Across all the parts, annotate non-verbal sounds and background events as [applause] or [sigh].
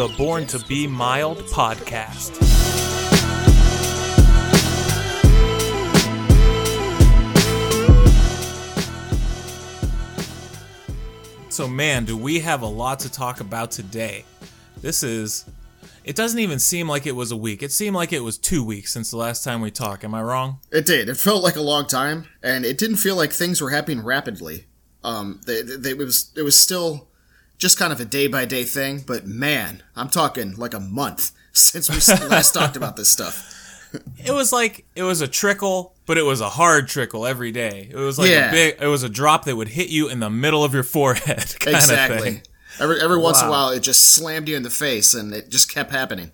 the Born to Be Mild podcast. So, man, do we have a lot to talk about today? This is. It doesn't even seem like it was a week. It seemed like it was two weeks since the last time we talked. Am I wrong? It did. It felt like a long time, and it didn't feel like things were happening rapidly. Um, they, they, it was it was still just kind of a day by day thing, but man, I'm talking like a month [laughs] since we last talked about this stuff. [laughs] It was like it was a trickle, but it was a hard trickle every day. It was like Yeah. a big. It was a drop that would hit you in the middle of your forehead, [laughs] kind of exactly. Every every once in a while, it just slammed you in the face, and it just kept happening.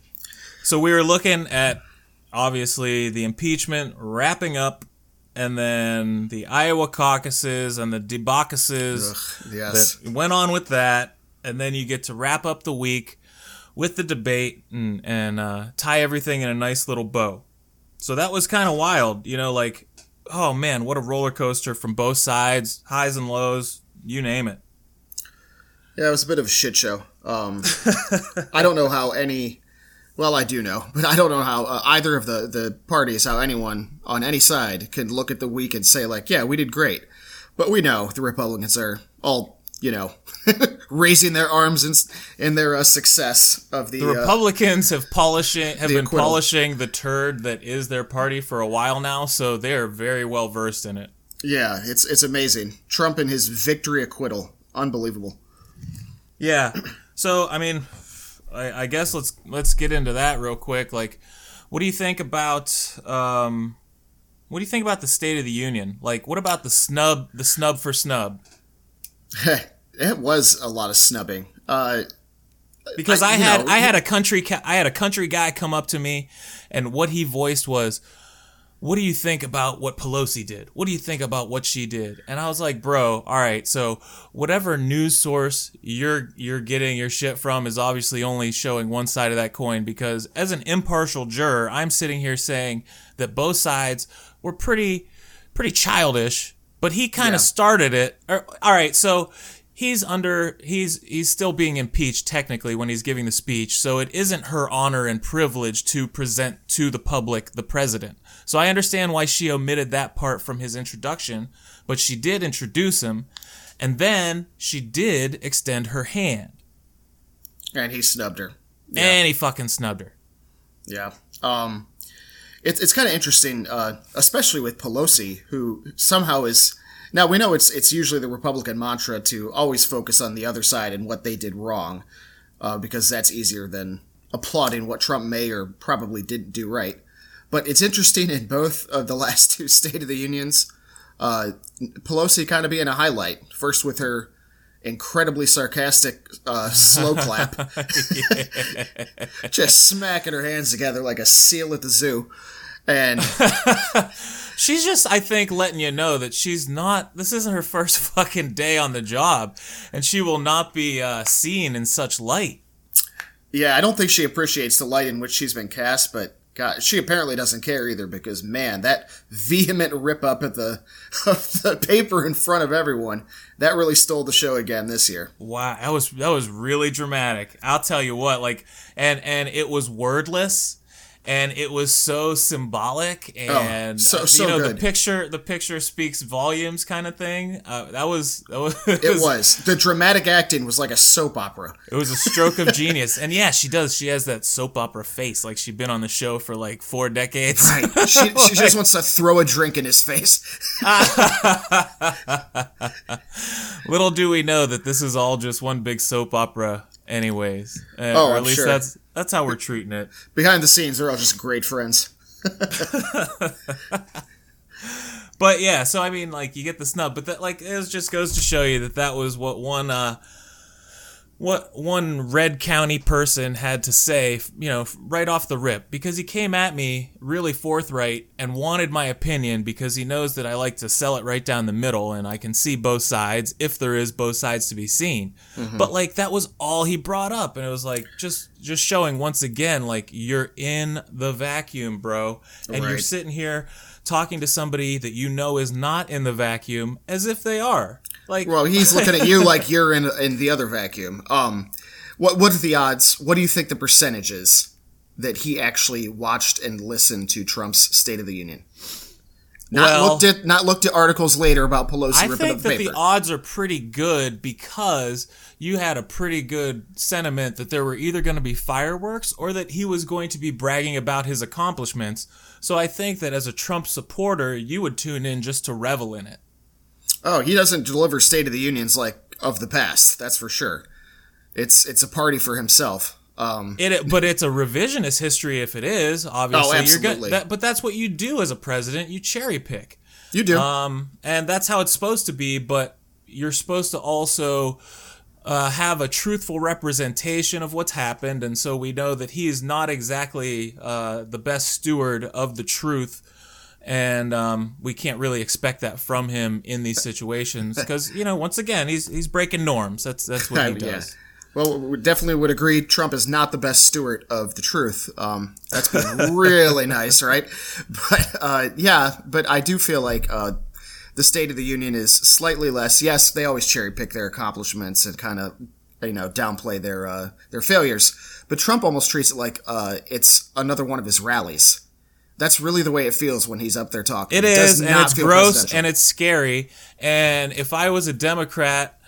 So we were looking at obviously the impeachment wrapping up, and then the Iowa caucuses and the debaucuses Ugh, yes. that went on with that, and then you get to wrap up the week with the debate and, and uh, tie everything in a nice little bow. So that was kind of wild, you know, like, oh man, what a roller coaster from both sides, highs and lows, you name it. Yeah, it was a bit of a shit show. Um, [laughs] I don't know how any. Well, I do know, but I don't know how uh, either of the the parties, how anyone on any side can look at the week and say like, "Yeah, we did great." But we know the Republicans are all, you know, [laughs] raising their arms in in their uh, success of the. The uh, Republicans have polishing have been acquittal. polishing the turd that is their party for a while now, so they are very well versed in it. yeah, it's it's amazing. Trump and his victory acquittal, unbelievable. Yeah. [clears throat] So I mean, I, I guess let's let's get into that real quick. Like, what do you think about um, what do you think about the State of the Union? Like, what about the snub the snub for snub? [laughs] it was a lot of snubbing. Uh, Because I- I, had know, I had a country ca- I had a country guy come up to me, and what he voiced was, "What do you think about what Pelosi did? What do you think about what she did?" And I was like, "Bro, all right, so whatever news source you're you're getting your shit from is obviously only showing one side of that coin. Because as an impartial juror, I'm sitting here saying that both sides were pretty pretty childish." But he kind of Yeah. started it. All right, so he's under he's he's still being impeached technically when he's giving the speech so it isn't her honor and privilege to present to the public the president so i understand why she omitted that part from his introduction but she did introduce him and then she did extend her hand and he snubbed her. and he fucking snubbed her Yeah. Um, it's it's kind of interesting, uh, especially with Pelosi, who somehow is now we know it's it's usually the Republican mantra to always focus on the other side and what they did wrong, uh, because that's easier than applauding what Trump may or probably didn't do right. But it's interesting in both of the [laughs] last two State of the Unions, uh, Pelosi kind of being a highlight. First with her incredibly sarcastic uh, slow [laughs] clap [laughs] just smacking her hands together like a seal at the zoo. And she's just i think letting you know that she's not this isn't her first [laughs] fucking day on the job and she will not be uh, seen in such light yeah, I don't think she appreciates the light in which she's been cast, but God, she apparently doesn't care either because man, that vehement rip up at the [laughs] of the paper in front of everyone that really stole the show again this year. Wow, that was that was really dramatic. I'll tell you what, like, and and it was wordless, and it was so symbolic, and Oh, so- so you know good. the picture the picture speaks volumes, kind of thing. Uh, that was that was [laughs] It was the dramatic acting was like a soap opera. it was a stroke of [laughs] genius, and yeah, she does. She has that soap opera face, like she'd been on the show for like four decades. Right. [laughs] She, she just wants to throw a drink in his face. Little do we know that this is all just one big soap opera, anyways. Uh, Oh, or at I'm least sure. that's that's how we're treating it. Behind the scenes, they're all just great friends. [laughs] [laughs] But yeah, so I mean, like you get the snub, but that like it just goes to show you that that was what one uh, what one red county person had to say, you know, right off the rip, because he came at me really forthright and wanted my opinion because he knows that I like to sell it right down the middle and I can see both sides if there is both sides to be seen. Mm-hmm. But like that was all he brought up, and it was like just just showing once again, like you're in the vacuum, bro, and you're sitting here talking to somebody that you know is not in the vacuum as if they are. Like Well, he's looking at you [laughs] like you're in in the other vacuum. Um, What what are the odds? What do you think the percentage is that he actually watched and listened to Trump's State of the Union? Not Well- looked at not looked at articles later about Pelosi I ripping think up the that paper. the odds are pretty good because you had a pretty good sentiment that there were either going to be fireworks or that he was going to be bragging about his accomplishments. So I think that as a Trump supporter, you would tune in just to revel in it. Oh, he doesn't deliver State of the Unions like of the past. That's for sure. It's it's a party for himself. Um, It, but it's a revisionist history if it is. Obviously, You're absolutely. good, that, but that's what you do as a president. You cherry pick. you do. Um, and that's how it's supposed to be, but you're supposed to also uh, have a truthful representation of what's happened. And so we know that he is not exactly uh, the best steward of the truth. And um, we can't really expect that from him in these situations because, you know, once again, he's he's breaking norms. That's that's what he [laughs] Yeah. does. Well, we definitely would agree Trump is not the best steward of the truth. Um, that's been really [laughs] nice, right? But uh, yeah, but I do feel like uh, the State of the Union is slightly less. Yes, they always cherry pick their accomplishments and kind of you know downplay their uh, their failures. But Trump almost treats it like uh, it's another one of his rallies. That's really the way it feels when he's up there talking. It does is, and it's gross, and it's scary. And if I was a Democrat,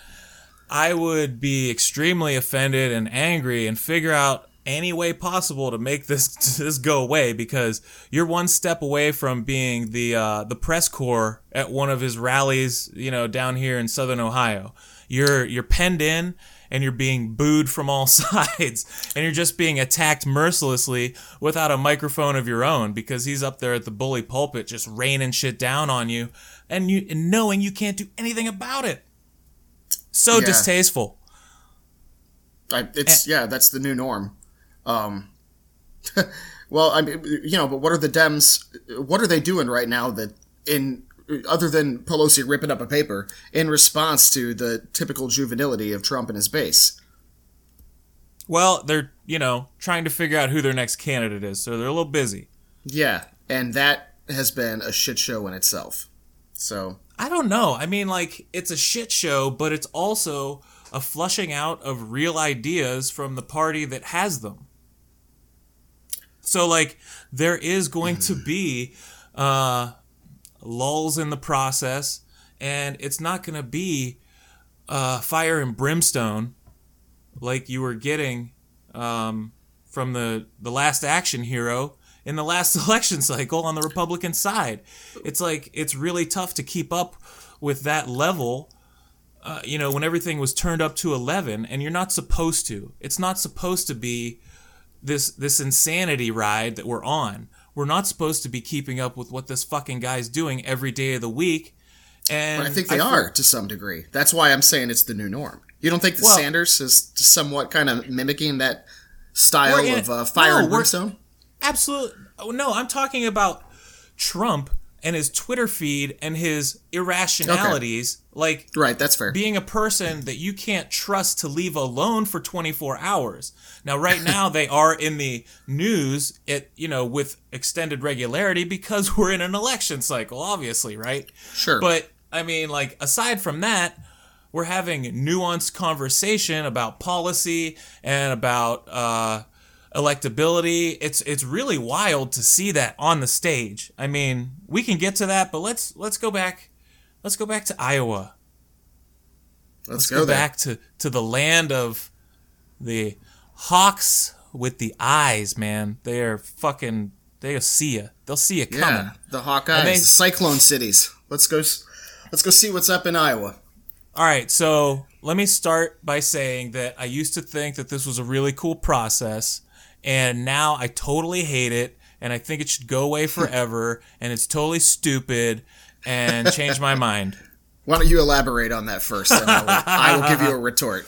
I would be extremely offended and angry, and figure out any way possible to make this [laughs] this go away because you're one step away from being the uh, the press corps at one of his rallies, you know, down here in Southern Ohio. You're you're penned in and you're being booed from all [laughs] sides and you're just being attacked mercilessly without a microphone of your own because he's up there at the bully pulpit just raining shit down on you and you and knowing you can't do anything about it. So Yeah. distasteful. I, it's yeah, that's the new norm. Um, [laughs] well, I mean, you know, but what are the Dems? What are they doing right now that in other than Pelosi ripping up a paper in response to the typical juvenility of Trump and his base? Well, they're, you know, trying to figure out who their next candidate is, so they're a little busy. Yeah, and that has been a shit show in itself. So I don't know. I mean, like, it's a shit show, but it's also a flushing out of real ideas from the party that has them. So, like, there is going to [laughs] be uh, lulls in the process, and it's not going to be uh, fire and brimstone like you were getting um, from the, the last action hero in the last [laughs] election cycle on the Republican side. It's like it's really tough to keep up with that level. Uh, you know, when everything was turned up to 11, and you're not supposed to. It's not supposed to be this this insanity ride that we're on. We're not supposed to be keeping up with what this fucking guy's doing every day of the week. And I think they feel- are to some degree. That's why I'm saying it's the new norm. You don't think that Well- Sanders is somewhat kind of mimicking that style in- of uh, fire no, and brimstone? Absolutely. No, I'm talking about Trump and his Twitter feed and his irrationalities. Like Right, that's fair. being a person that you can't trust to leave alone for 24 hours. Now, right now, they are in the news, it you know, with extended regularity because [laughs] we're in an election cycle, obviously, right? Sure. But I mean, like, aside from that, we're having nuanced conversation about policy and about uh, electability. It's it's really wild to see that on the stage. I mean, we can get to that, but let's let's go back. Let's go back to Iowa. Let's, Go, go, back to to the land of the hawks with the eyes, man. They are fucking. They'll see you. They'll see you coming. Yeah, the Hawkeyes, they- the Cyclone cities. Let's go. Let's go see what's up in Iowa. All right, so let me start by saying that I used to think that this was a really cool process, and now I totally hate it, and I think it should go away forever, [laughs] and it's totally stupid, and [laughs] change my mind. Why don't you elaborate on that first? And I, will, I will give you a [laughs] retort.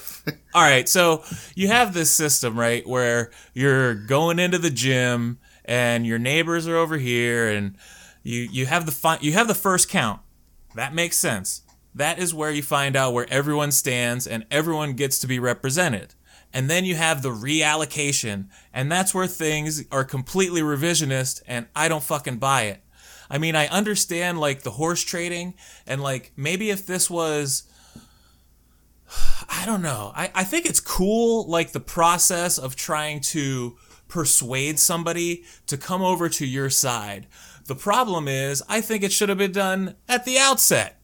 All right, so you have this system, right, where you're going into the gym, and your neighbors are over here, and you you have the fi- you have the first count. That makes sense. That is where you find out where everyone stands and everyone gets to be represented. And then you have the reallocation, and that's where things are completely revisionist, and I don't fucking buy it. I mean, I understand like the horse trading, and like maybe if this was I don't know. I, I think it's cool, like the process of trying to persuade somebody to come over to your side. The problem is, I think it should have been done at the outset.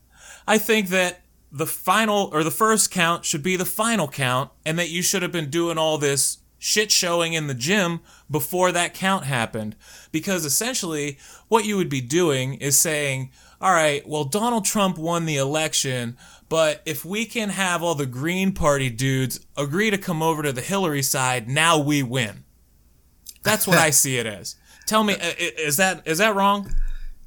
I think that the final or the first count should be the final count, and that you should have been doing all this shit showing in the gym before that count happened. Because essentially, what you would be doing is saying, all right, well, Donald Trump won the election, but if we can have all the Green Party dudes agree to come over to the Hillary side, now we win. That's what I [laughs] see it as. Tell me, uh, is that is that wrong?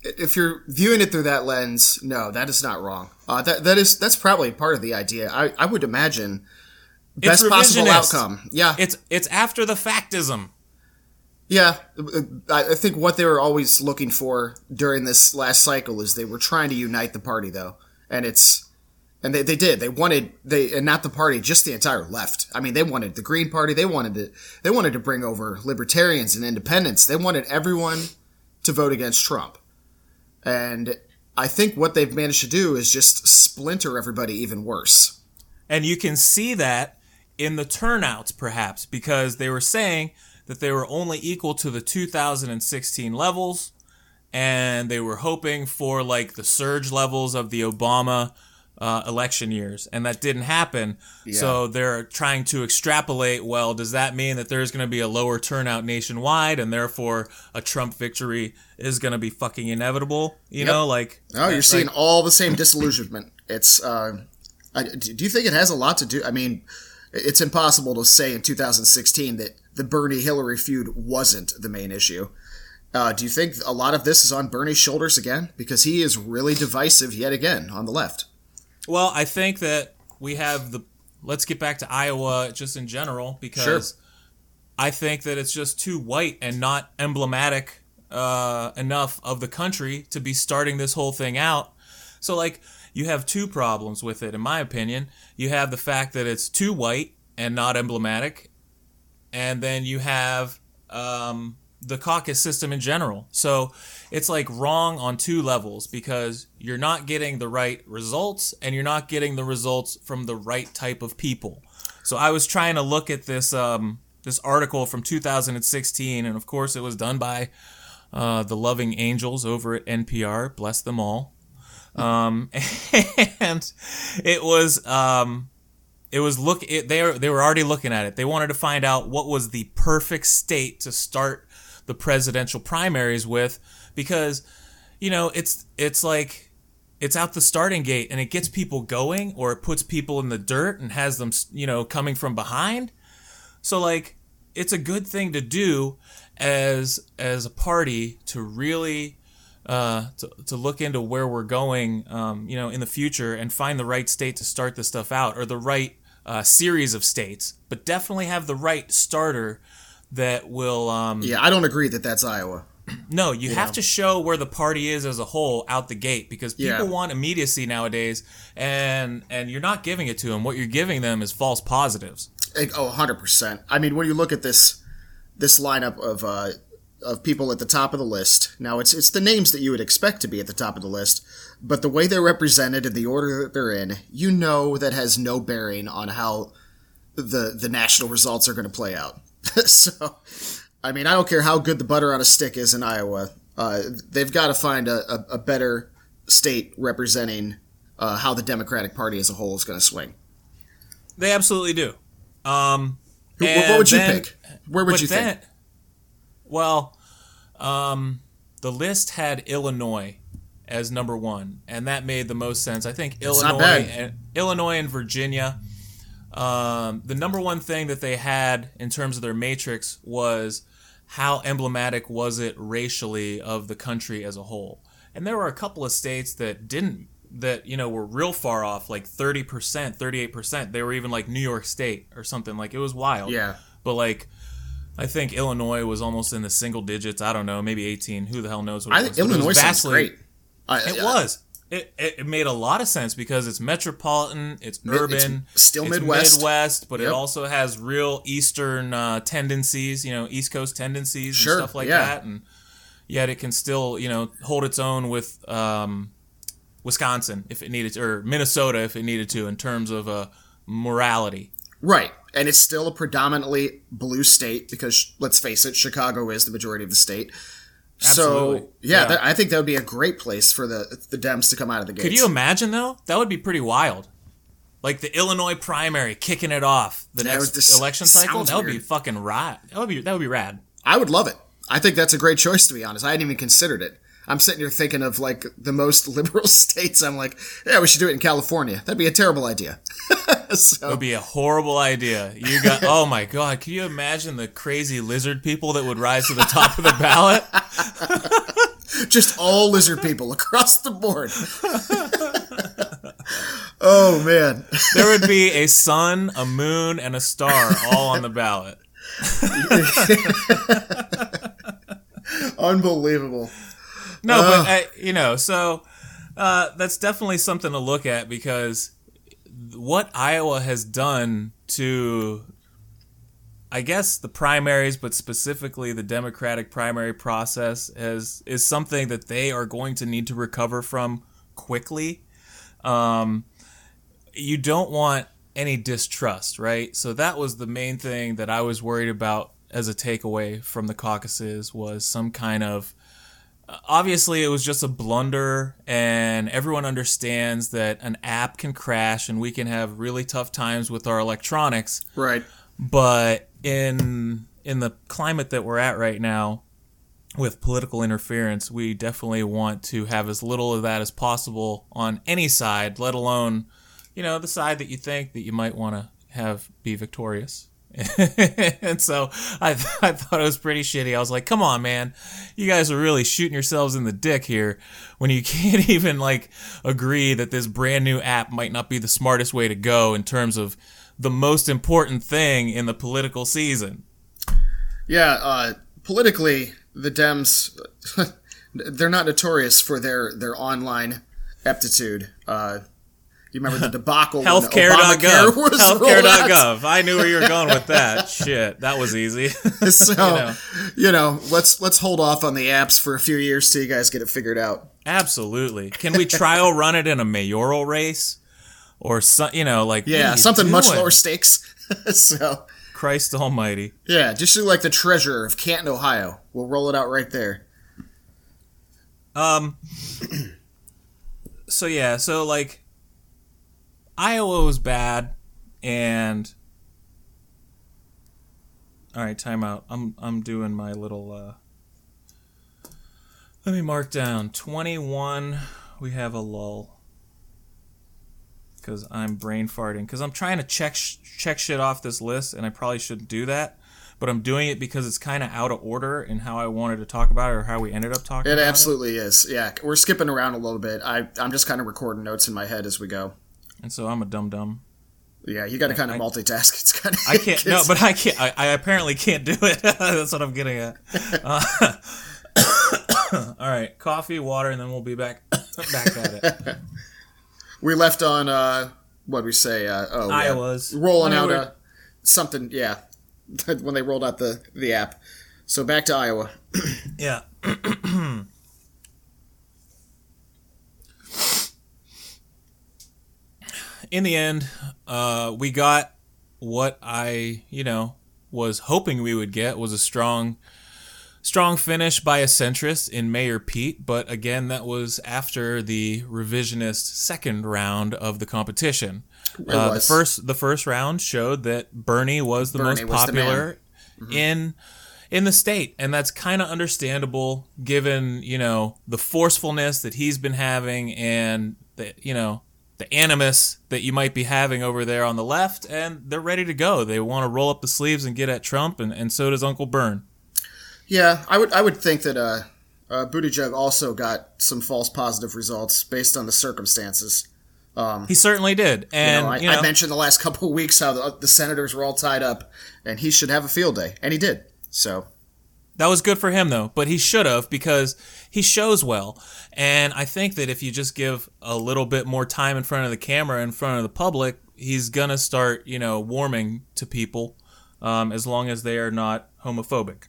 If you're viewing it through that lens, no, that is not wrong. Uh, that that is that's probably part of the idea. I, I would imagine best possible outcome. Yeah, it's it's after the factism. Yeah, I think what they were always looking for during this last cycle is they were trying to unite the party, though, and it's and they, they did. They wanted they and not the party just the entire left. I mean they wanted the green party. They wanted to they wanted to bring over libertarians and independents. They wanted everyone to vote against trump and i think what they've managed to do is just splinter everybody even worse. And you can see that in the turnouts perhaps because they were saying that they were only equal to the 2016 levels and they were hoping for like the surge levels of the obama uh, election years, and that didn't happen. Yeah. So they're trying to extrapolate. Well, does that mean that there's going to be a lower turnout nationwide, and therefore a Trump victory is going to be fucking inevitable? You yep. know, like oh, you're like, seeing all the same disillusionment. It's. Uh, I, do you think it has a lot to do? I mean, it's impossible to say in 2016 that the Bernie Hillary feud wasn't the main issue. Uh, do you think a lot of this is on Bernie's shoulders again? Because he is really divisive yet again on the left. Well, I think that we have the. Let's get back to Iowa just in general because sure. I think that it's just too white and not emblematic uh, enough of the country to be starting this whole thing out. So, like, you have two problems with it, in my opinion. You have the fact that it's too white and not emblematic, and then you have um, the caucus system in general. So it's like wrong on two levels because you're not getting the right results and you're not getting the results from the right type of people. So I was trying to look at this um, this article from 2016, and of course it was done by uh, the Loving Angels over at NPR. Bless them all. Um, [laughs] and it was um, it was look it, they were, they were already looking at it. They wanted to find out what was the perfect state to start the presidential primaries with because you know it's it's like it's out the starting gate and it gets people going or it puts people in the dirt and has them you know coming from behind. So like it's a good thing to do as as a party to really uh, to, to look into where we're going um, you know in the future and find the right state to start this stuff out or the right uh, series of states but definitely have the right starter that will. Um, yeah, I don't agree that that's Iowa. No, you, you have know. to show where the party is as a whole out the gate because people yeah. want immediacy nowadays, and and you're not giving it to them. What you're giving them is false positives. Oh, 100 percent. I mean, when you look at this this lineup of uh, of people at the top of the list, now it's it's the names that you would expect to be at the top of the list, but the way they're represented and the order that they're in, you know, that has no bearing on how the the national results are going to play out. [laughs] so, I mean, I don't care how good the butter on a stick is in Iowa. Uh, they've got to find a, a, a, better state representing uh, how the Democratic Party as a whole is going to swing. They absolutely do. Um, what would you then, pick? Where would you then, think? Well, um, the list had Illinois as number one, and that made the most sense. I think it's Illinois, and, Illinois and Virginia um, the number one thing that they had in terms of their matrix was how emblematic was it racially of the country as a whole. And there were a couple of states that didn't that you know were real far off like 30% 38% they were even like new york state or something like it was wild. Yeah. But like i think illinois was almost in the single digits. I don't know maybe 18 who the hell knows what i think illinois was vastly, great. I, it I, was it, it made a lot of sense because it's metropolitan, it's urban, it's still it's Midwest, Midwest, but yep. it also has real Eastern uh, tendencies, you know, East Coast tendencies sure, and stuff like yeah. that, and yet it can still, you know, hold its own with um, Wisconsin if it needed to, or Minnesota if it needed to, in terms of a morality. Right. And it's still a predominantly blue state because, let's face it, Chicago is the majority of the state. Absolutely. So, yeah, Yeah. That, I think that would be a great place for the the Dems to come out of the gates. Could you imagine though? That would be pretty wild. Like the Illinois primary kicking it off the That next election cycle. That would be fucking rad. That would be that would be rad. I would love it. I think that's a great choice, to be honest. I hadn't even considered it. I'm sitting here thinking of like the most [laughs] liberal states. I'm like, yeah, we should do it in California. That'd be a terrible idea. [laughs] It would be a horrible idea. You got [laughs] oh my god, can you imagine the crazy lizard people that would rise to the top of the ballot? just all lizard people across the board. oh man, There would be a sun, a moon, and a star all on the ballot. unbelievable. No, but I, you know, so uh, that's definitely something to look at because what Iowa has done to, I guess, the primaries, but specifically the Democratic primary process, is is something that they are going to need to recover from quickly. Um, you don't want any distrust, right? So that was the main thing that I was worried about as a takeaway from the caucuses was some kind of obviously it was just a blunder and everyone understands that an app can crash and we can have really tough times with our electronics Right. but in in the climate that we're at right now with political interference we definitely want to have as little of that as possible on any side let alone you know the side that you think that you might want to have be victorious and [laughs] so I, [laughs] I thought it was pretty shitty. I was like, come on, man. You guys are really shooting yourselves in the dick here when you [laughs] can't even like agree that this brand new app might not be the smartest way to go in terms of the most important thing in the political season. Yeah. Uh, politically, the Dems they're not notorious for their their online aptitude. Uh, you remember the debacle? Healthcare.gov. Obamacare was rolled out? Healthcare.gov. I knew where you were going with that. [laughs] Shit, that was easy. [laughs] [laughs] So know. you know, let's let's hold off on the apps for a few years till you guys get it figured out. Absolutely. Can we trial run it in a mayoral race? Or some, you know, like Yeah, you something much doing? lower stakes. so Christ Almighty. yeah, just do like the treasurer of Canton, Ohio. We'll roll it out right there. Um. [clears throat] So yeah, so like, Iowa was bad, and all right, timeout. I'm I'm doing my little. uh Let me mark down twenty one. We have a lull because I'm brain farting because I'm trying to check sh- check shit off this list, and I probably shouldn't do that. But I'm doing it because it's kind of out of order in how I wanted to talk about it or how we ended up talking It absolutely is. Yeah, we're skipping around a little bit. I I'm just kind of recording notes in my head as we go. And so I'm a dum dum. Yeah, you got to kind of I- multitask. [laughs] It's kind of I can't. no, [laughs] but I can't. I, I apparently can't do it. [laughs] That's what I'm getting at. Uh, [coughs] [coughs] all right, coffee, water, and then we'll be back [coughs] back at it. we left on uh what we say uh oh yeah. Iowa's rolling out we're- uh, something yeah when they rolled out the the app. So back to Iowa. Yeah. In the end, uh, we got what I, you know, was hoping we would get was a strong, strong finish by a centrist in Mayor Pete. But again, that was after the revisionist second round of the competition. Uh, the first, the first round showed that Bernie was the Bernie most was the popular in in the state and that's kind of understandable given you know the forcefulness that he's been having and the you know the animus that you might be having over there on the left and they're ready to go they want to roll up the sleeves and get at trump and, and so does uncle bern Yeah, I would I would think that uh, uh Buttigieg also got some false positive results based on the circumstances. he certainly did You and know, I, you know, I mentioned the last [laughs] couple of weeks how the, the senators were all tied up, and he should have a field day, and he did. So That was good for him though, but he should have because he shows well. And I think that if you just give a little bit more time in front of the camera, in front of the public, he's gonna start, you know, warming to people, um, as long as they are not homophobic.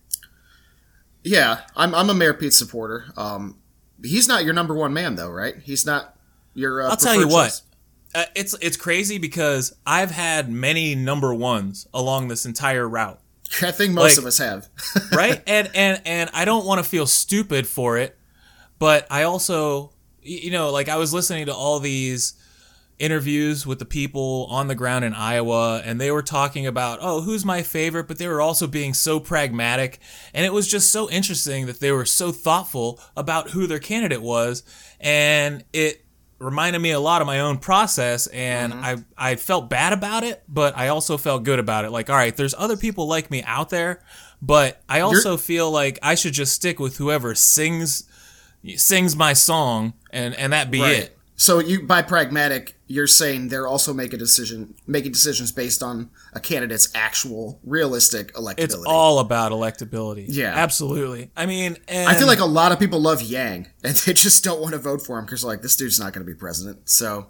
yeah, I'm I'm a Mayor Pete supporter. Um, he's not your number one man though, right? He's not your. Uh, I'll tell you preferred what. uh, it's it's crazy because I've had many number ones along this entire route. I think most Like- of us have. [laughs] right and and and i don't want to feel stupid for it but i also you know like i was listening to all these interviews with the people on the ground in iowa and they were talking about oh who's my favorite but they were also being so pragmatic and it was just so interesting that they were so thoughtful about who their candidate was and it reminded me a lot of my own process and mm-hmm. I I felt bad about it, but I also felt good about it. Like, all right, there's other people like me out there, but I also feel like I should just stick with whoever sings sings my song and and that be it. So you by pragmatic, you're saying they're also making decision making decisions based on a candidate's actual realistic electability. It's all about electability. Yeah. absolutely. I mean, and I feel like a lot of people love Yang, [laughs] and they just don't want to vote for him because they're like this dude's not going to be president. So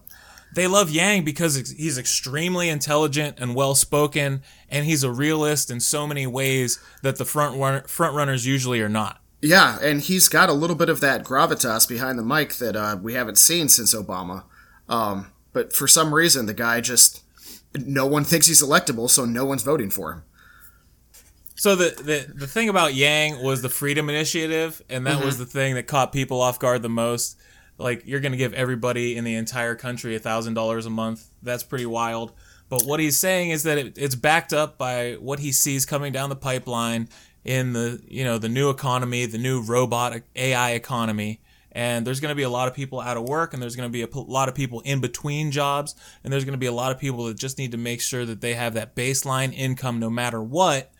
they love Yang because he's extremely intelligent and well spoken, and he's a realist in so many ways that the front run- front runners usually are not. yeah, and he's got a little bit of that gravitas behind the mic that uh, we haven't seen since Obama. Um, but for some reason, the guy just no one thinks he's electable, so no one's voting for him. So the, the the thing about Yang was the Freedom Initiative, and that was mm-hmm. the thing that caught people off guard the most. Like you're going to give everybody in the entire country a thousand dollars a month. That's pretty wild. But what he's saying is that it, it's backed up by what he sees coming down the pipeline in the you know the new economy, the new robot AI economy. And there's going to be a lot of people out of work, and there's going to be a p- lot of people in between jobs, and there's going to be a lot of people that just need to make sure that they have that baseline income no matter what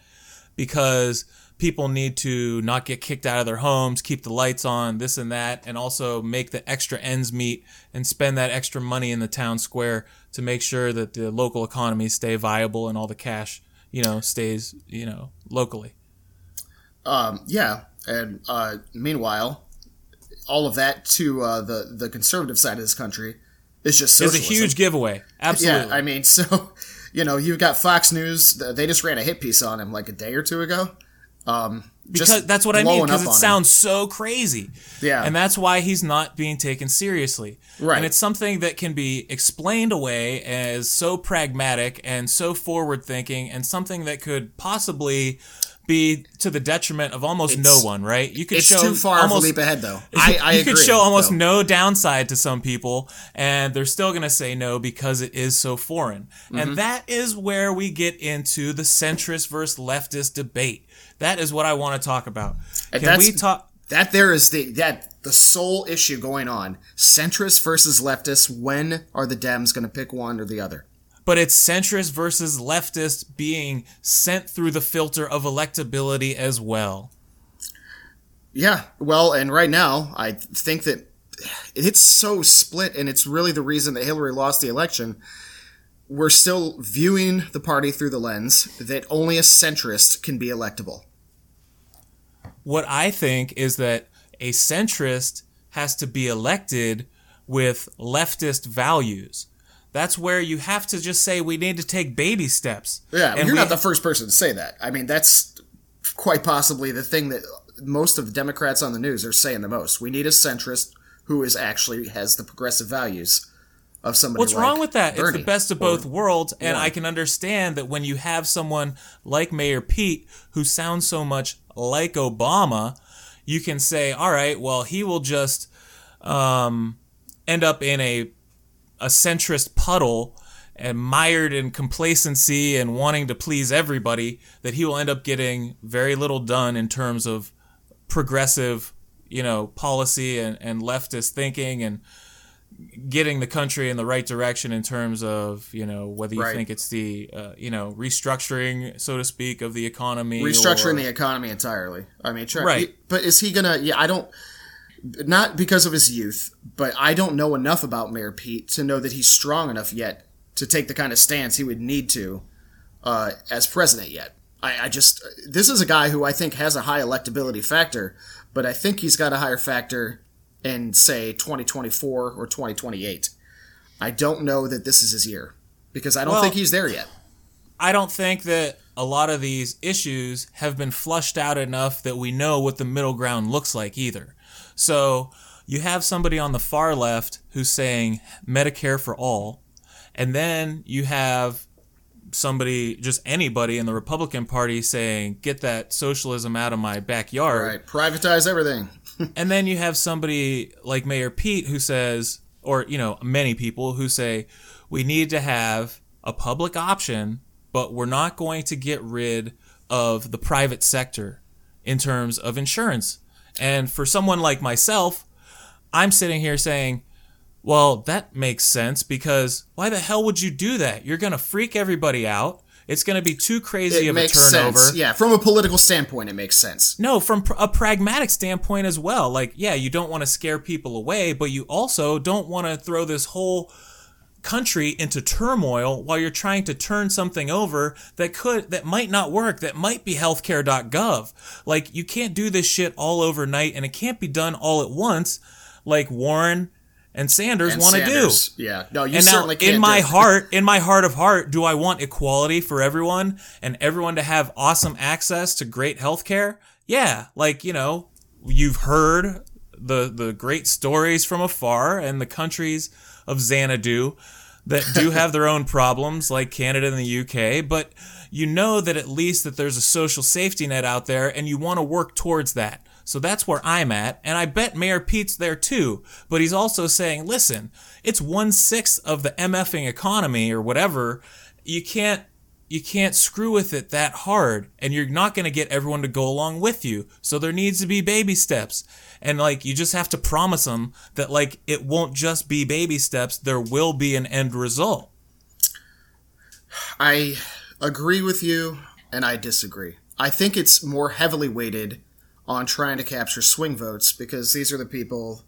because people need to not get kicked out of their homes, keep the lights on, this and that, and also make the extra ends meet and spend that extra money in the town square to make sure that the local economies stay viable and all the cash, you know, stays, you know, locally. Um, yeah, and uh, meanwhile, all of that to uh, the the conservative side of this country is just It's a huge giveaway. Absolutely. Yeah, I mean, [laughs] so you know, you've got Fox News. They just ran a hit piece on him like a day or two ago. Um, because that's what I mean. Because it on him. sounds so crazy. Yeah. and that's why he's not being taken seriously. Right. and it's something that can be explained away as so pragmatic and so forward thinking, and something that could possibly be to the detriment of almost no one. Right? You could It's show too far almost, leap ahead, though. I, I you agree. could show almost though. no downside to some people, and they're still going to say no because it is so foreign. Mm-hmm. And that is where we get into the centrist versus leftist debate. That is what I want to talk about. And Can we talk? That there is the that the sole issue going on: centrist versus leftist. When are the Dems going to pick one or the other? But it's centrist versus leftist being sent through the filter of electability as well. Yeah, well, and right now, I think that it's so split, and it's really the reason that Hillary lost the election. We're still viewing the party through the lens that only a centrist can be electable. What I think is that a centrist has to be elected with leftist values. That's where you have to just say we need to take baby steps. Yeah, and you're not the first person to say that. I mean, that's quite possibly the thing that most of the Democrats on the news are saying the most. We need a centrist who is actually has the progressive values of somebody. What's like wrong with that? Bernie it's the best of both worlds, and. I can understand that when you have someone like Mayor Pete who sounds so much like Obama, you can say, "All right, well, he will just um, end up in a a centrist puddle." And mired in complacency and wanting to please everybody, that he will end up getting very little done in terms of progressive, you know, policy and, and leftist thinking and getting the country in the right direction in terms of you know whether you Right. think it's the uh, you know restructuring so to speak of the economy restructuring or- the economy entirely. I mean, try, Right. But is he gonna? Yeah, I don't. Not because of his youth, but I don't know enough about Mayor Pete to know that he's strong enough yet to take the kind of stance he would need to uh, as president yet. I, I just this is a guy who I think has a high electability factor, but I think he's got a higher factor in say 2024 or 2028. I don't know that this is his year because I don't Well- think he's there yet. I don't think that a lot of these issues have been flushed out enough that we know what the middle ground looks like either. So you have somebody on the far left who's saying Medicare for all, And then you have somebody, just anybody in the Republican Party saying, get that socialism out of my backyard. Right. Privatize everything. [laughs] And then you have somebody like Mayor Pete who says, or, you know, many people who say, we need to have a public option, but we're not going to get rid of the private sector in terms of insurance. And for someone like myself, I'm sitting here saying, well, that makes sense because why the hell would you do that? You're going to freak everybody out. It's going to be too crazy It of a turnover. sense. Yeah, from a political standpoint, it makes sense. No, from pr- a pragmatic standpoint as well. Like, yeah, you don't want to scare people away, but you also don't want to throw this whole country into turmoil while you're trying to turn something over that could that might not work that might be healthcare.gov like you can't do this shit all overnight and it can't be done all at once like warren and sanders want to do Yeah. No, you and now certainly can't. in my [laughs] heart in my heart of heart do i want equality for everyone and everyone to have awesome access to great health care yeah like you know you've heard the the great stories from afar and the countries of xanadu that do [laughs] have their own problems like canada and the uk but you know that at least that there's a social safety net out there and you want to work towards that so that's where I'm at, and I bet Mayor Pete's there too. But he's also saying, listen, it's one sixth of the MFing economy or whatever. You can't you can't screw with it that hard, and you're not going to get everyone to go along with you. So there needs to be baby steps, and like you just have to promise them that like it won't just be baby steps. There will be an end result. I agree with you, and I disagree. I think it's more heavily weighted on trying to capture swing votes because these are the people,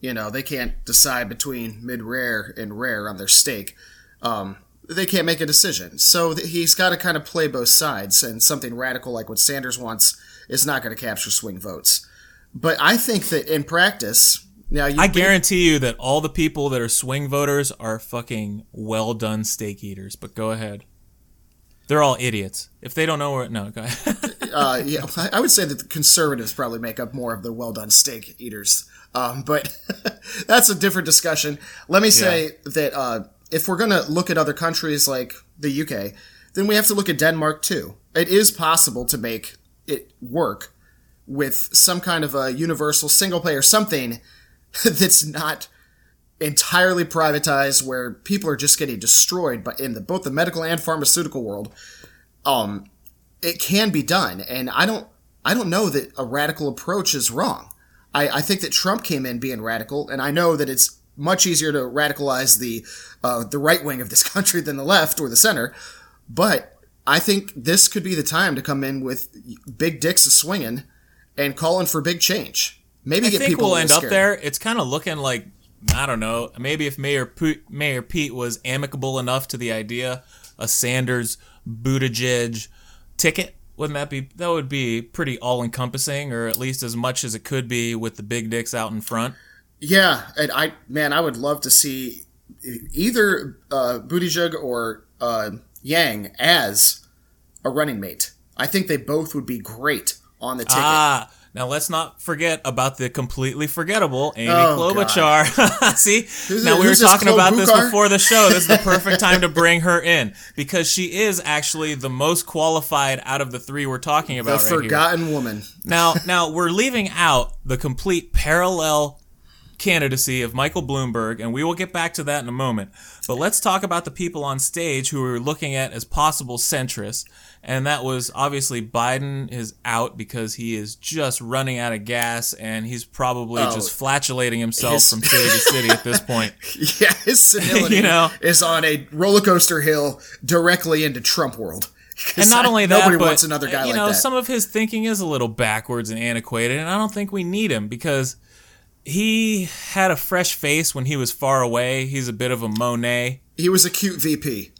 you know, they can't decide between mid rare and rare on their stake. Um, they can't make a decision. So he's got to kind of play both sides, and something radical like what Sanders wants is not going to capture swing votes. But I think that in practice, now you, I guarantee you that all the people that are swing voters are fucking well done steak eaters. But go ahead. They're all idiots. If they don't know where, no, go ahead. [laughs] uh, yeah, I would say that the conservatives probably make up more of the well done steak eaters. Um, but [laughs] that's a different discussion. Let me say that uh, if we're going to look at other countries like the UK, then we have to look at Denmark too. It is possible to make it work with some kind of a universal single payer, something [laughs] that's not entirely privatized where people are just getting destroyed but in the both the medical and pharmaceutical world um it can be done. And i don't i don't know that a radical approach is wrong. I i think that trump came in being radical and i know that it's much easier to radicalize the uh, the right wing of this [laughs] country than the left or the center. But i think this could be the time to come in with big dicks swinging and calling for big change maybe I get think people we'll end up there. It's kind of looking like I don't know. Maybe if Mayor Pete, Mayor Pete was amicable enough to the idea, a Sanders Buttigieg ticket, wouldn't that be? That would be pretty all encompassing, or at least as much as it could be with the big dicks out in front. Yeah, and I man, I would love to see either uh, Buttigieg or uh, Yang as a running mate. I think they both would be great on the ticket. Ah, now let's not forget about the completely forgettable Amy Oh, Klobuchar. [laughs] See, Who's now it- we were talking about this before the show. This is the perfect time to [laughs] bring her in because she is actually the most qualified out of the three we're talking the about right here. The forgotten woman. Now, [laughs] now we're leaving out the complete parallel candidacy of Michael Bloomberg, and we will get back to that in a moment. But let's talk about the people on stage who we're looking at as possible centrists. And that was obviously Biden is out because he is just running out of gas and he's probably Oh. just flatulating himself His- from city to city at this point. [laughs] Yeah, his senility [laughs] You know. is on a roller coaster hill directly into Trump world. And not [laughs] only that, nobody but wants another guy you like know, that. some of his thinking is a little backwards and antiquated, and I don't think we need him because he had a fresh face when he was far away. He's a bit of a Monet. he was a cute VP,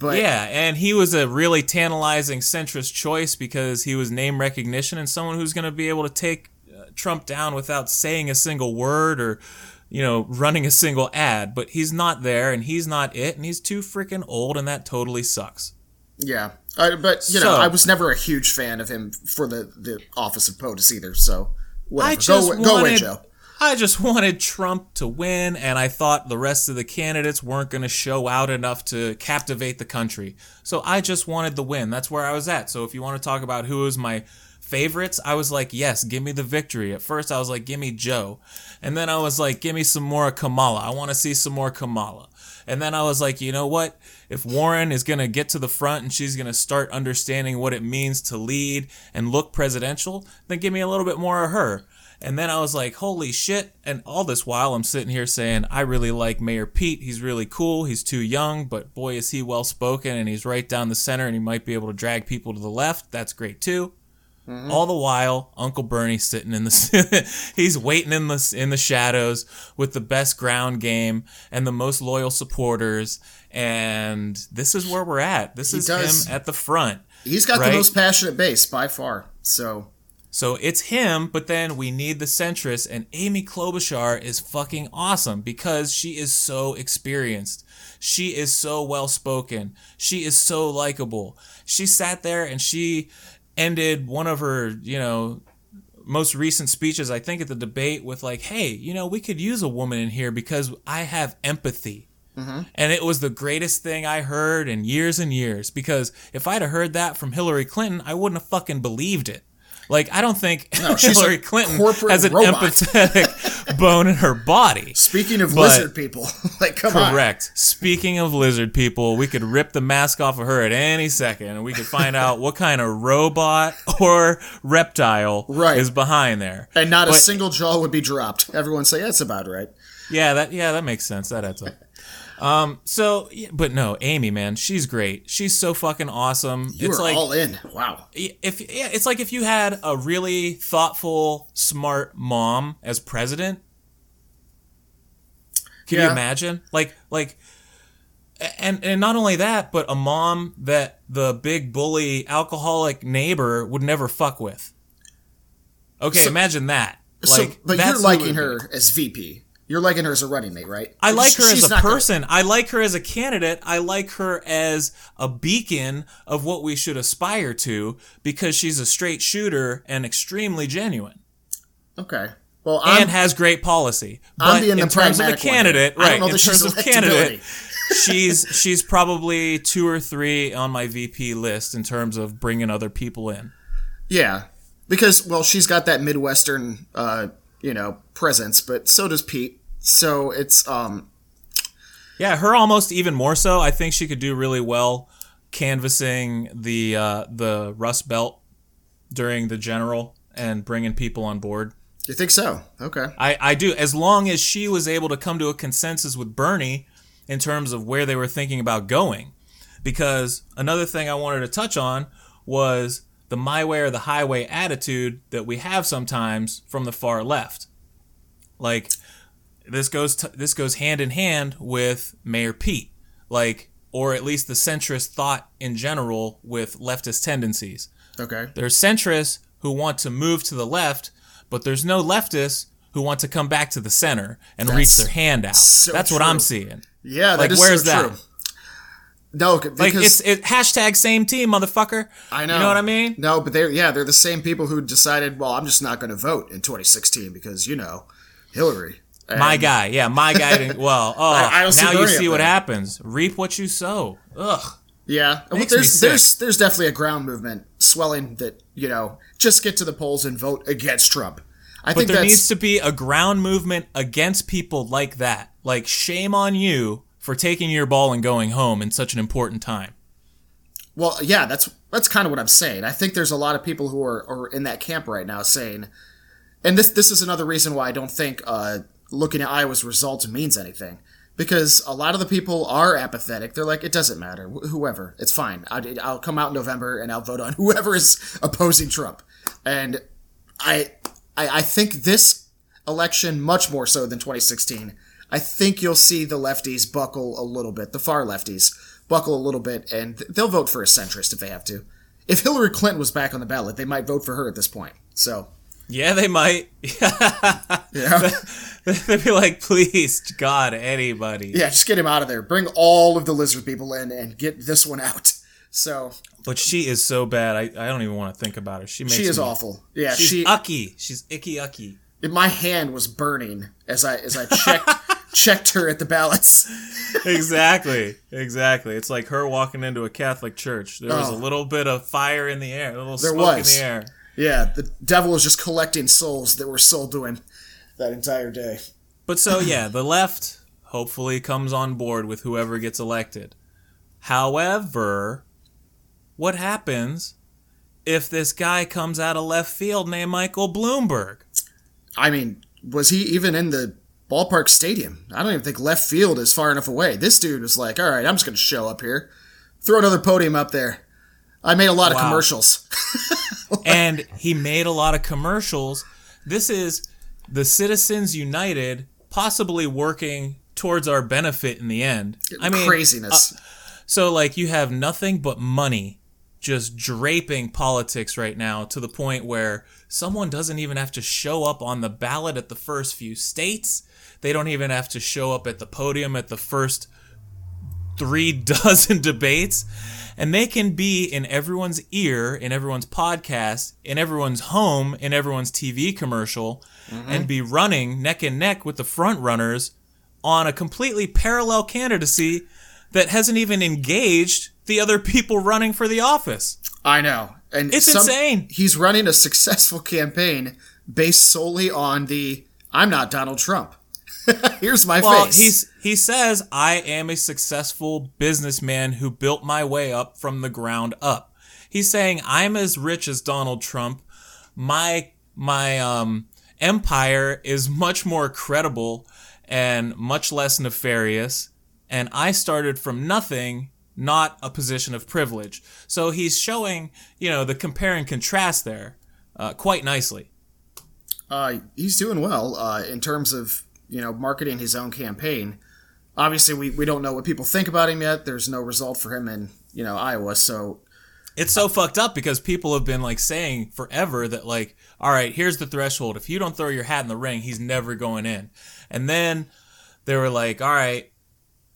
but Yeah, and he was a really tantalizing centrist choice because he was name recognition and someone who's going to be able to take uh, Trump down without saying a single word or you know running a single ad. But he's not there, and he's not it, and he's too freaking old, and that totally sucks. yeah. Uh, but you know, So- I was never a huge fan of him for the the office of POTUS either. So whatever. I just go, go away, Joe. I just wanted Trump to win, and I thought the rest of the candidates weren't going to show out enough to captivate the country. So I just wanted the win. That's where I was at. So if you want to talk about who is my favorites, I was like, yes, give me the victory. At first, I was like, give me Joe. And then I was like, give me some more Kamala. I want to see some more Kamala. And then I was like, you know what? If Warren is going to get to the front and she's going to start understanding what it means to lead and look presidential, then give me a little bit more of her. And then I was like, holy shit. And all this while, I'm sitting here saying, I really like Mayor Pete. He's really cool. He's too young, but boy, is he well spoken and he's right down the center and he might be able to drag people to the left. That's great too. Mm-hmm. All the while, Uncle Bernie's sitting in the [laughs] he's waiting in the in the shadows with the best ground game and the most loyal supporters, and this is where we're at. This he is does. him at the front. He's got right? the most passionate base by far. So so it's him, but then we need the centrist, and Amy Klobuchar is fucking awesome because she is so experienced. She is so well spoken. She is so likable. She sat there and she ended one of her, you know, most recent speeches, I think at the debate with like, hey, you know, we could use a woman in here because I have empathy. Mm-hmm. And it was the greatest thing I heard in years and years because if I'd have heard that from Hillary Clinton, I wouldn't have fucking believed it. Like I don't think no, Hillary Clinton has an robot. empathetic [laughs] bone in her body. Speaking of but, lizard people, [laughs] like come correct. on. Correct. Speaking of lizard people, we could rip the mask off of her at any second, and we could find out what kind of robot [laughs] or reptile right. is behind there. And not but, a single jaw would be dropped. Everyone say that's about right. Yeah, that yeah that makes sense. That adds up. Um, so, but no, Amy, man, she's great. She's so fucking awesome. You it's like all in. Wow. If yeah, it's like if you had a really thoughtful, smart mom as president. Can yeah. you imagine? Like, like, and and not only that, but a mom that the big bully alcoholic neighbor would never fuck with. Okay, so, imagine that. Like, so, but you're liking her as VP. You're liking her as a running mate, right? I like her She's as a person. Gonna... I like her as a candidate. I like her as a beacon of what we should aspire to because she's a straight shooter and extremely genuine. Okay. Well, I'm, and has great policy. But in terms of a candidate, right? In terms of candidate, [laughs] she's she's probably two or three on my VP list in terms of bringing other people in. Yeah, because well, she's got that midwestern uh, you know, presence, but so does Pete. So it's um yeah, her almost even more so. I think she could do really well canvassing the uh, the Rust Belt during the general and bringing people on board. You think so? Okay. I, I do. As long as she was able to come to a consensus with Bernie in terms of where they were thinking about going. Because another thing I wanted to touch on was the my way or the highway attitude that we have sometimes from the far left. Like this goes to, this goes hand in hand with Mayor Pete, like or at least the centrist thought in general with leftist tendencies. Okay. There's centrists who want to move to the left, but there's no leftists who want to come back to the center and That's reach their hand out. So That's true. what I'm seeing. Yeah, like, is where's so that? True. No, because like it's it, hashtag same team, motherfucker. I know. You know what I mean? No, but they're yeah, they're the same people who decided, well, I'm just not going to vote in 2016 because you know, Hillary. And my guy, yeah, my guy. [laughs] well, oh, I, I oh, now you see what happens. Reap what you sow. Ugh. Yeah, well, there's there's there's definitely a ground movement swelling that you know just get to the polls and vote against Trump. I but think there needs to be a ground movement against people like that. Like shame on you for taking your ball and going home in such an important time. Well, yeah, that's that's kind of what I'm saying. I think there's a lot of people who are, are in that camp right now saying, and this this is another reason why I don't think uh, looking at Iowa's results means anything because a lot of the people are apathetic. They're like, it doesn't matter, Wh- whoever, it's fine. I'll, I'll come out in November and I'll vote on [laughs] whoever is opposing Trump. And I, I, I think this election, much more so than 2016, I think you'll see the lefties buckle a little bit, the far lefties buckle a little bit, and they'll vote for a centrist if they have to. If Hillary Clinton was back on the ballot, they might vote for her at this point. So. Yeah, they might. [laughs] yeah. [laughs] They'd be like, please, God, anybody. Yeah, just get him out of there. Bring all of the lizard people in and get this one out. So. But she is so bad. I, I don't even want to think about her. She makes She is me, awful. Yeah, she's she. Ucky. She's icky ucky. my hand was burning as I as I checked checked her at the ballots. [laughs] exactly, exactly. It's like her walking into a Catholic church. There was Oh. a little bit of fire in the air, a little There smoke was. in the air. Yeah, the devil was just collecting souls that were sold to him that entire day. But so [laughs] yeah, the left hopefully comes on board with whoever gets elected. However, what happens if this guy comes out of left field named Michael Bloomberg? I mean, was he even in the ballpark stadium? I don't even think left field is far enough away. This dude was like, all right, I'm just going to show up here, throw another podium up there. I made a lot of commercials. [laughs] [laughs] and he made a lot of commercials. This is the Citizens United possibly working towards our benefit in the end. I mean, uh, Craziness. So like you have nothing but money just draping politics right now to the point where someone doesn't even have to show up on the ballot at the first few states. They don't even have to show up at the podium at the first three [laughs] dozen debates. And they can be in everyone's ear, in everyone's podcast, in everyone's home, in everyone's TV commercial, mm-hmm. and be running neck and neck with the front runners on a completely parallel candidacy that hasn't even engaged the other people running for the office. I know. And It's insane. He's running a successful campaign based solely on the I'm not Donald Trump. [laughs] Here's my Well, face. he's he says I am a successful businessman who built my way up from the ground up. He's saying I'm as rich as Donald Trump. My my um empire is much more credible and much less nefarious and I started from nothing, not a position of privilege. So he's showing, you know, the compare and contrast there uh, quite nicely. uh, he's doing well uh, in terms of you know marketing his own campaign. Obviously, we, we don't know what people think about him yet. There's no result for him in you know Iowa, so It's so fucked up because people have been like saying forever that like, all right, here's the threshold. If you don't throw your hat in the ring, he's never going in. And then they were like, all right,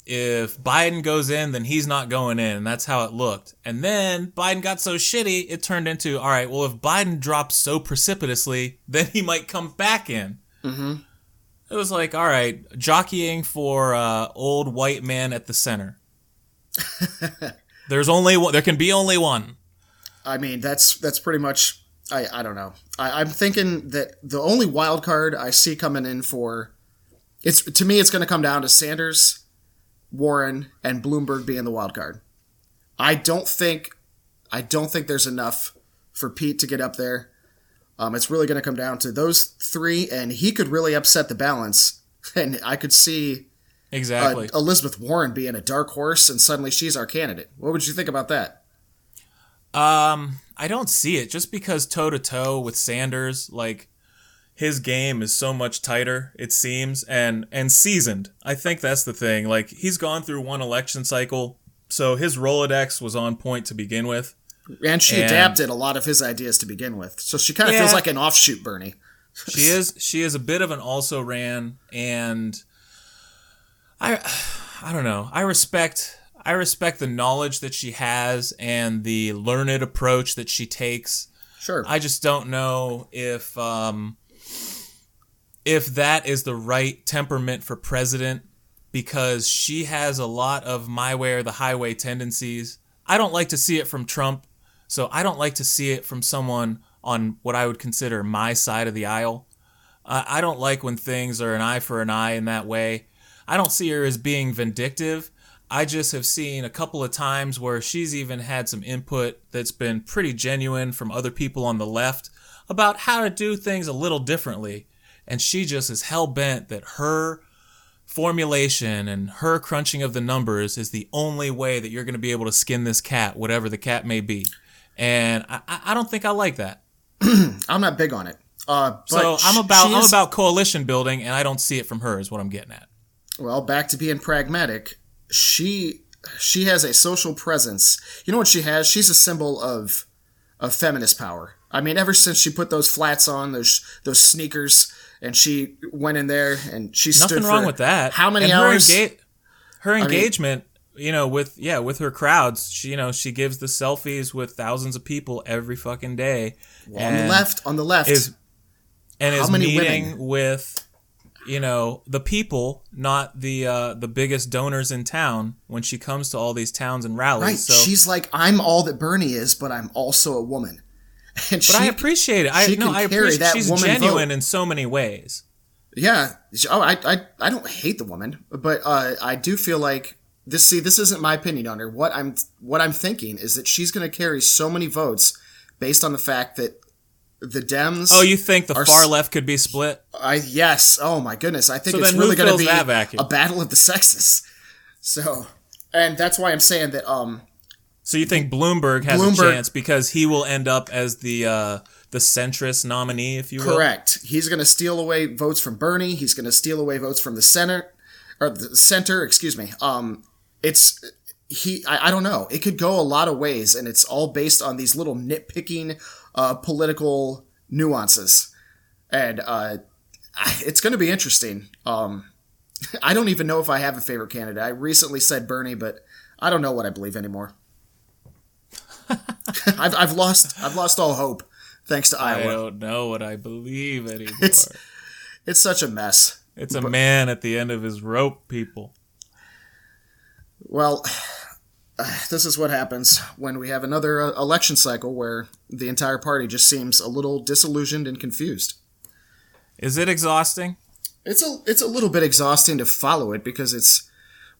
if Biden goes in, then he's not going in. And that's how it looked. And then Biden got so shitty, it turned into, all right, well, if Biden drops so precipitously, then he might come back in. Mm-hmm. It was like, all right, jockeying for uh, old white man at the center. [laughs] There's only one. There can be only one. I mean that's that's pretty much I, I don't know. I, I'm thinking that the only wild card I see coming in for it's to me it's going to come down to Sanders, Warren, and Bloomberg being the wild card. I don't think I don't think there's enough for Pete to get up there. Um, it's really going to come down to those three, and he could really upset the balance. [laughs] And I could see uh, Exactly. Elizabeth Warren being a dark horse, and suddenly she's our candidate. What would you think about that? Um, I don't see it just because toe to toe with Sanders, like his game is so much tighter, it seems, and and seasoned. I think that's the thing. Like he's gone through one election cycle, so his Rolodex was on point to begin with. And she And- adapted a lot of his ideas to begin with. So she kind of feels like an offshoot Bernie. She is she is a bit of an also ran and I I don't know. I respect I respect the knowledge that she has and the learned approach that she takes. Sure. I just don't know if um, if that is the right temperament for president because she has a lot of my way or the highway tendencies. I don't like to see it from Trump, so I don't like to see it from someone on what I would consider my side of the aisle. I I don't like when things are an eye for an eye in that way. I don't see her as being vindictive. I just have seen a couple of times where she's even had some input that's been pretty genuine from other people on the left about how to do things a little differently. And she just is hell bent that her formulation and her crunching of the numbers is the only way that you're going to be able to skin this cat, whatever the cat may be. And I, I I don't think I like that. [clears throat] I'm not big on it. Uh, So I'm about I'm is- about coalition building, and I don't see it from her. Is what I'm getting at. well back to being pragmatic. She she has a social presence. You know what she has? She's a symbol of of feminist power. I mean, ever since she put those flats on, those those sneakers, and she went in there and she stood Nothing wrong with that. How many and hours? Her, enga- her mean- engagement, you know, with yeah, with her crowds, she you know she gives the selfies with thousands of people every fucking day. on the left, on the left, is and How is meeting women? with you know the people, not the uh, the biggest donors in town when she comes to all these towns and rallies. Right. So, She's like, I'm all that Bernie is, but I'm also a woman. [laughs] And but she, I appreciate it. I she no, I appreciate that she's woman genuine vote. in so many ways. yeah. Oh, I, I, I don't hate the woman, but uh, I do feel like this. See, this isn't my opinion on her. What I'm, what I'm thinking is that she's going to carry so many votes based on the fact that the Dems. Oh, you think the far s- left could be split? I yes. Oh my goodness. I think So it's really going to be a battle of the sexes. So, and that's why I'm saying that. Um, So you think Bloomberg has Bloomberg- a chance because he will end up as the uh, the centrist nominee, if you will? Correct. He's going to steal away votes from Bernie. He's going to steal away votes from the Senate or the center. Excuse me. Um, it's he. I, I don't know. It could go a lot of ways, and it's all based on these little nitpicking uh, political nuances, and uh, it's going to be interesting. Um, [laughs] I don't even know if I have a favorite candidate. I recently said Bernie, but I don't know what I believe anymore. [laughs] I've, I've lost I've lost all hope thanks to iowa I don't know what I believe [laughs] anymore. It's- It's, It's such a mess. It's a man at the end of his rope, people. Well, [sighs] this is what happens when we have another uh, election cycle where the entire party just seems a little disillusioned and confused. Is it exhausting? It's a it's a little bit exhausting to follow it because it's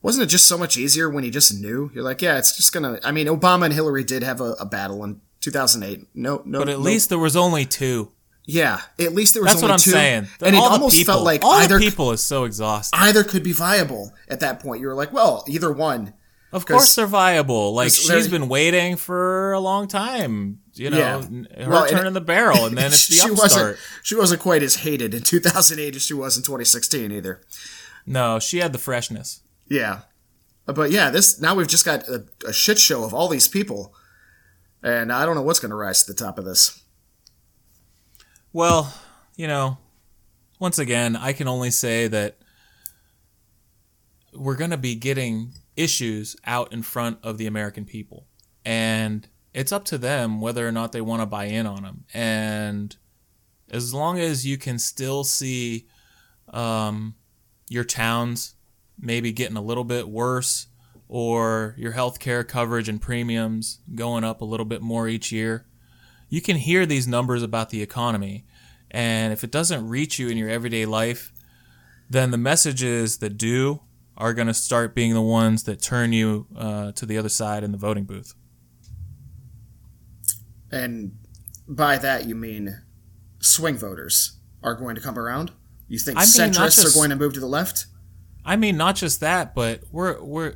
wasn't it just so much easier when you just knew? You're like, yeah, it's just gonna. I mean, Obama and Hillary did have a, a battle in 2008. No, no, But at no- least there was only two. Yeah, at least there was That's only what I'm two, saying. and it all the almost people, felt like all either people is so exhausting. either could be viable at that point. You were like, well, either one. Of course they're viable. Like she's been waiting for a long time. You know, Yeah. her Well, and- turning the barrel, and then [laughs] it's the she upstart. wasn't she wasn't quite as hated in 2008 as she was in 2016 either. No, she had the freshness. Yeah, uh, but yeah, this now we've just got a, a shit show of all these people, and I don't know what's going to rise to the top of this. Well, you know, once again, I can only say that we're going to be getting issues out in front of the American people. And it's up to them whether or not they want to buy in on them. And as long as you can still see um, your towns maybe getting a little bit worse or your health care coverage and premiums going up a little bit more each year, you can hear these numbers about the economy. And if it doesn't reach you in your everyday life, then the messages that do are going to start being the ones that turn you uh, to the other side in the voting booth. And by that you mean swing voters are going to come around. You think I mean, centrists just- are going to move to the left? I mean, not just that, but we're we're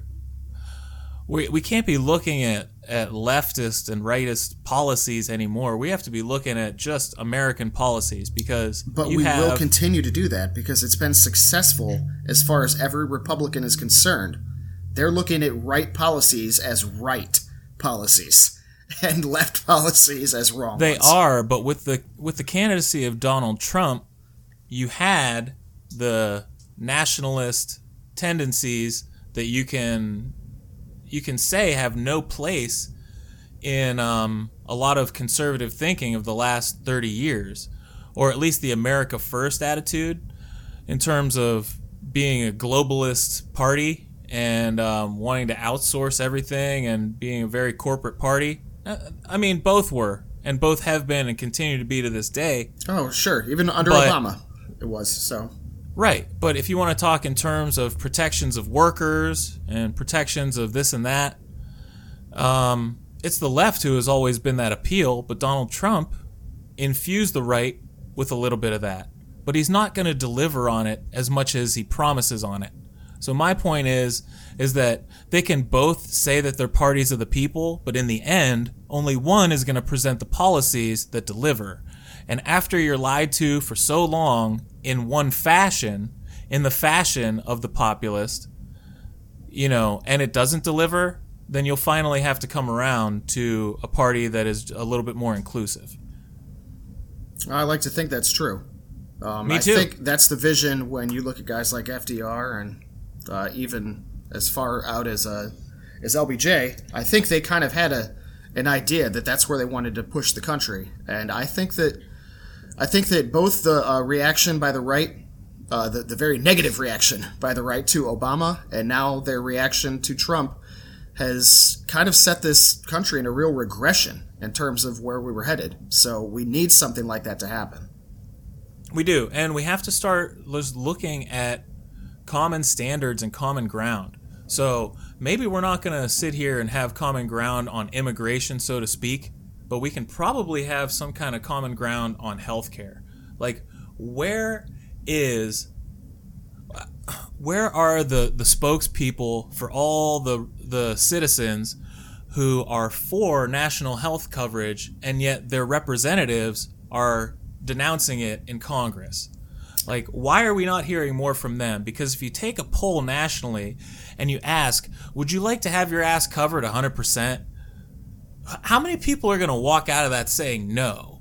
we, we can't be looking at, at leftist and rightist policies anymore. We have to be looking at just American policies because But we have, will continue to do that because it's been successful as far as every Republican is concerned. They're looking at right policies as right policies [laughs] and left policies as wrong. They ones. are, but with the with the candidacy of Donald Trump, you had the nationalist tendencies that you can you can say have no place in um, a lot of conservative thinking of the last 30 years, or at least the America First attitude in terms of being a globalist party and um, wanting to outsource everything and being a very corporate party. Uh, I mean, both were, and both have been and continue to be to this day. Oh, sure. Even under But- Obama, it was. So Right, but if you want to talk in terms of protections of workers and protections of this and that, um, it's the left who has always been that appeal. But Donald Trump infused the right with a little bit of that, but he's not going to deliver on it as much as he promises on it. So my point is, is that they can both say that they're parties of the people, but in the end, only one is going to present the policies that deliver. And after you're lied to for so long in one fashion, in the fashion of the populist, you know, and it doesn't deliver, then you'll finally have to come around to a party that is a little bit more inclusive. I like to think that's true. Um, Me I too. think that's the vision when you look at guys like FDR and uh, even as far out as uh, as LBJ. I think they kind of had a an idea that that's where they wanted to push the country, and I think that I think that both the uh, reaction by the right, uh, the, the very negative reaction by the right to Obama, and now their reaction to Trump has kind of set this country in a real regression in terms of where we were headed. So we need something like that to happen. We do. And we have to start looking at common standards and common ground. So maybe we're not going to sit here and have common ground on immigration, so to speak, but we can probably have some kind of common ground on healthcare. Like, where is where are the the spokespeople for all the the citizens who are for national health coverage and yet their representatives are denouncing it in Congress? Like, why are we not hearing more from them? Because if you take a poll nationally and you ask, would you like to have your ass covered 100%? How many people are going to walk out of that saying no?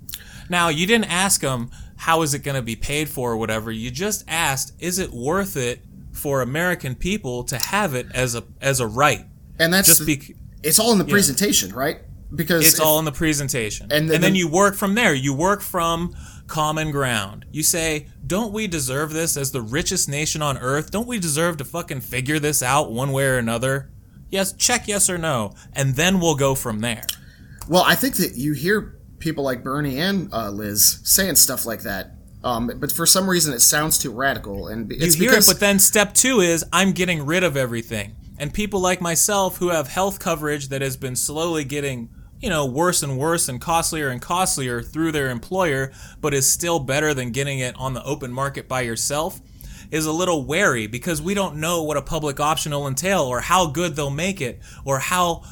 Now, you didn't ask them how is it going to be paid for or whatever. You just asked, is it worth it for American people to have it as a as a right? And that's just be, it's all in the presentation, right? Because it's if, all in the presentation. And, the, and then you work from there. You work from common ground. You say, don't we deserve this as the richest nation on earth? Don't we deserve to fucking figure this out one way or another? Yes, check yes or no, and then we'll go from there. Well, I think that you hear people like Bernie and uh, Liz saying stuff like that. Um, but for some reason, it sounds too radical, and it's you hear because- it. But then step two is I'm getting rid of everything, and people like myself who have health coverage that has been slowly getting you know worse and worse and costlier and costlier through their employer, but is still better than getting it on the open market by yourself is a little wary because we don't know what a public option will entail or how good they'll make it or how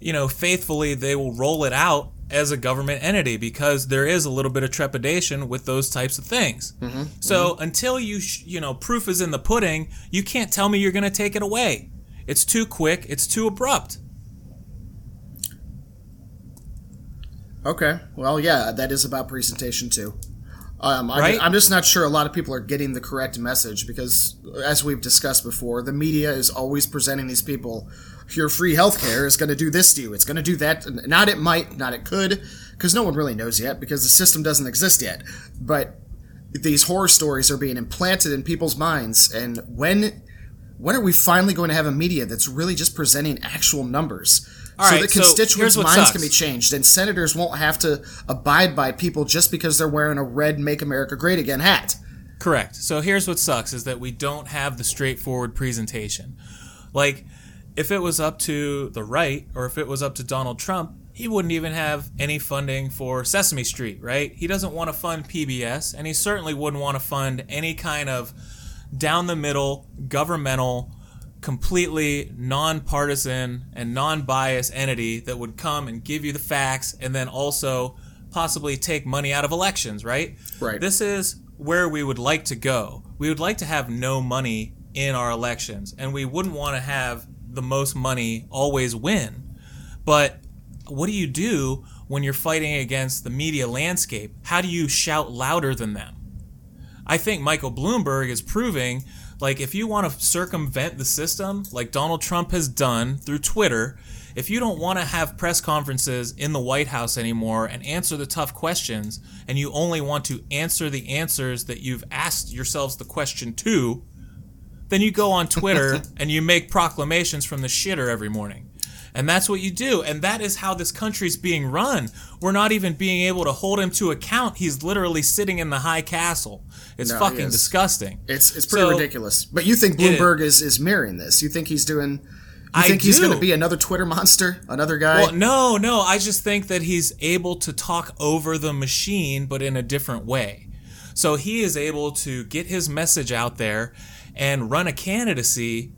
you know faithfully they will roll it out as a government entity because there is a little bit of trepidation with those types of things. Mm-hmm, so mm-hmm. until you sh- you know proof is in the pudding, you can't tell me you're going to take it away. It's too quick, it's too abrupt. Okay. Well, yeah, that is about presentation too. Um, right? I'm just not sure a lot of people are getting the correct message because, as we've discussed before, the media is always presenting these people your free healthcare is going to do this to you. It's going to do that. Not it might, not it could, because no one really knows yet because the system doesn't exist yet. But these horror stories are being implanted in people's minds, and when when are we finally going to have a media that's really just presenting actual numbers? All so right, that constituents' so minds sucks. can be changed, and senators won't have to abide by people just because they're wearing a red "Make America Great Again" hat. Correct. So here's what sucks: is that we don't have the straightforward presentation. Like, if it was up to the right, or if it was up to Donald Trump, he wouldn't even have any funding for Sesame Street, right? He doesn't want to fund PBS, and he certainly wouldn't want to fund any kind of down the middle governmental completely nonpartisan and non-biased entity that would come and give you the facts and then also possibly take money out of elections, right? Right. This is where we would like to go. We would like to have no money in our elections and we wouldn't want to have the most money always win. But what do you do when you're fighting against the media landscape? How do you shout louder than them? I think Michael Bloomberg is proving like, if you want to circumvent the system, like Donald Trump has done through Twitter, if you don't want to have press conferences in the White House anymore and answer the tough questions, and you only want to answer the answers that you've asked yourselves the question to, then you go on Twitter [laughs] and you make proclamations from the shitter every morning. And that's what you do. And that is how this country's being run. We're not even being able to hold him to account. He's literally sitting in the high castle. It's no, fucking disgusting. It's it's pretty so, ridiculous. But you think Bloomberg is, is mirroring this? You think he's doing you think he's going to be another Twitter monster, another guy? Well, no, no. I just think that he's able to talk over the machine, but in a different way. So he is able to get his message out there and run a candidacy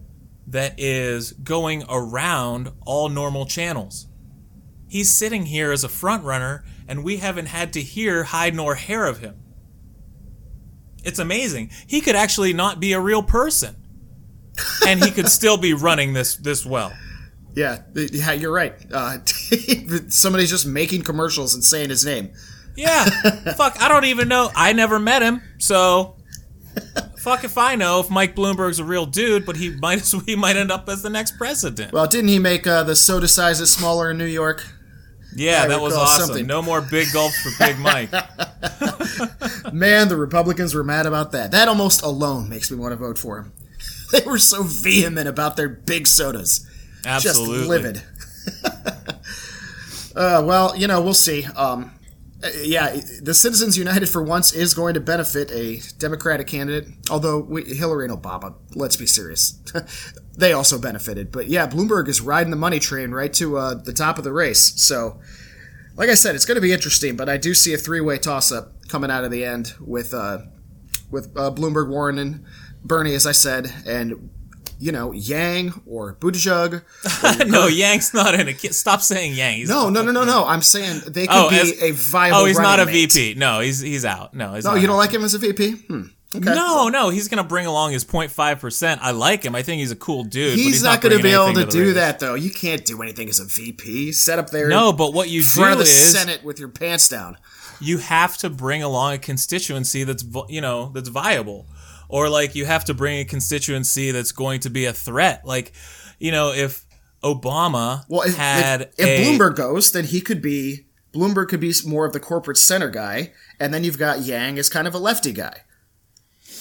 that is going around all normal channels. He's sitting here as a front runner, and we haven't had to hear hide nor hair of him. It's amazing. He could actually not be a real person, and he could still be running this this well. Yeah, yeah, you're right. Uh, [laughs] somebody's just making commercials and saying his name. Yeah, [laughs] fuck. I don't even know. I never met him, so [laughs] fuck if I know if Mike Bloomberg's a real dude, but he might as [laughs] he might end up as the next president. Well, didn't he make uh, the soda sizes smaller in New York? Yeah, I that was awesome. something. No more big gulps for Big Mike. [laughs] Man, the Republicans were mad about that. That almost alone makes me want to vote for him. [laughs] They were so vehement about their big sodas. Absolutely. Just livid. uh, well, you know, we'll see. Um, uh, yeah, the Citizens United for once is going to benefit a Democratic candidate, although we, Hillary and Obama, let's be serious, [laughs] they also benefited. But yeah, Bloomberg is riding the money train right to uh, the top of the race. So, like I said, it's going to be interesting, but I do see a three way toss up coming out of the end with uh, with uh, Bloomberg, Warren, and Bernie, as I said, and you know Yang or Buttigieg. [laughs] no, Yang's not in it. Stop saying Yang. He's No, no, no, no, no. I'm saying they could Oh, be as- a viable. Oh, he's not a mate. VP. No, he's he's out. No, he's No, not. you don't like him as a VP? Hmm. Okay. No, no, he's gonna bring along his 0.5 percent. I like him. I think he's a cool dude. but He's, not, going to be able anything to do race. that, though. You can't do anything as a VP. Set up there No, but what you front do of the is Senate with your pants down. you have to bring along a constituency that's you know that's viable or like you have to bring a constituency that's going to be a threat. Like you know if obama Well, if, had if, if a, Bloomberg goes, then he could be Bloomberg could be more of the corporate center guy, and then you've got Yang as kind of a lefty guy.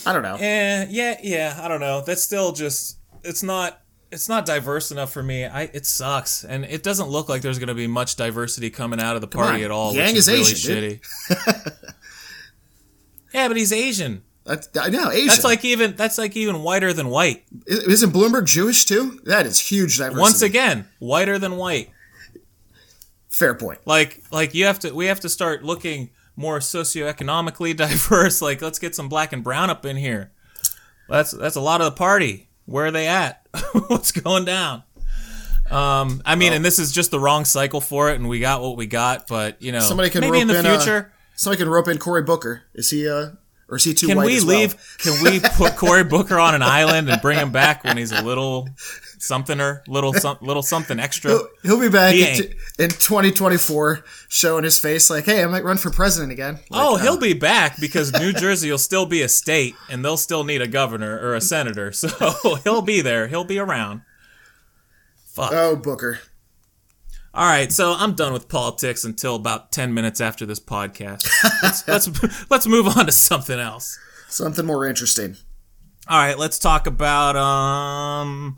I don't know. eh, yeah yeah i don't know. That's still just it's not it's not diverse enough for me. I it sucks and it doesn't look like there's going to be much diversity coming out of the party at all Yang is, is really Asian, shitty. [laughs] Yeah but he's asian That's, I know Asian. that's like even that's like even whiter than white isn't Bloomberg Jewish too? That is huge diversity. once again whiter than white fair point. like like you have to we have to start looking more socioeconomically [laughs] diverse like let's get some black and brown up in here that's that's a lot of the party where are they at [laughs] what's going down um i mean and this is just the wrong cycle for it and we got what we got but you know Somebody can maybe in the in, uh, future Somebody can rope in Cory Booker. Is he uh or is he too can white we well? leave can we [laughs] put Cory Booker on an island and bring him back when he's a little something or little some, little something extra He'll, he'll be back He in, t- in 2024, showing his face like, "Hey, I might run for president again." Like, Oh, uh, he'll be back because New Jersey will still be a state and they'll still need a governor or a senator. [laughs] So he'll be there. He'll be around. Fuck. Oh, Booker. All right, so I'm done with politics until about 10 minutes after this podcast. Let's [laughs] let's, let's move on to something else. Something more interesting. All right, let's talk about um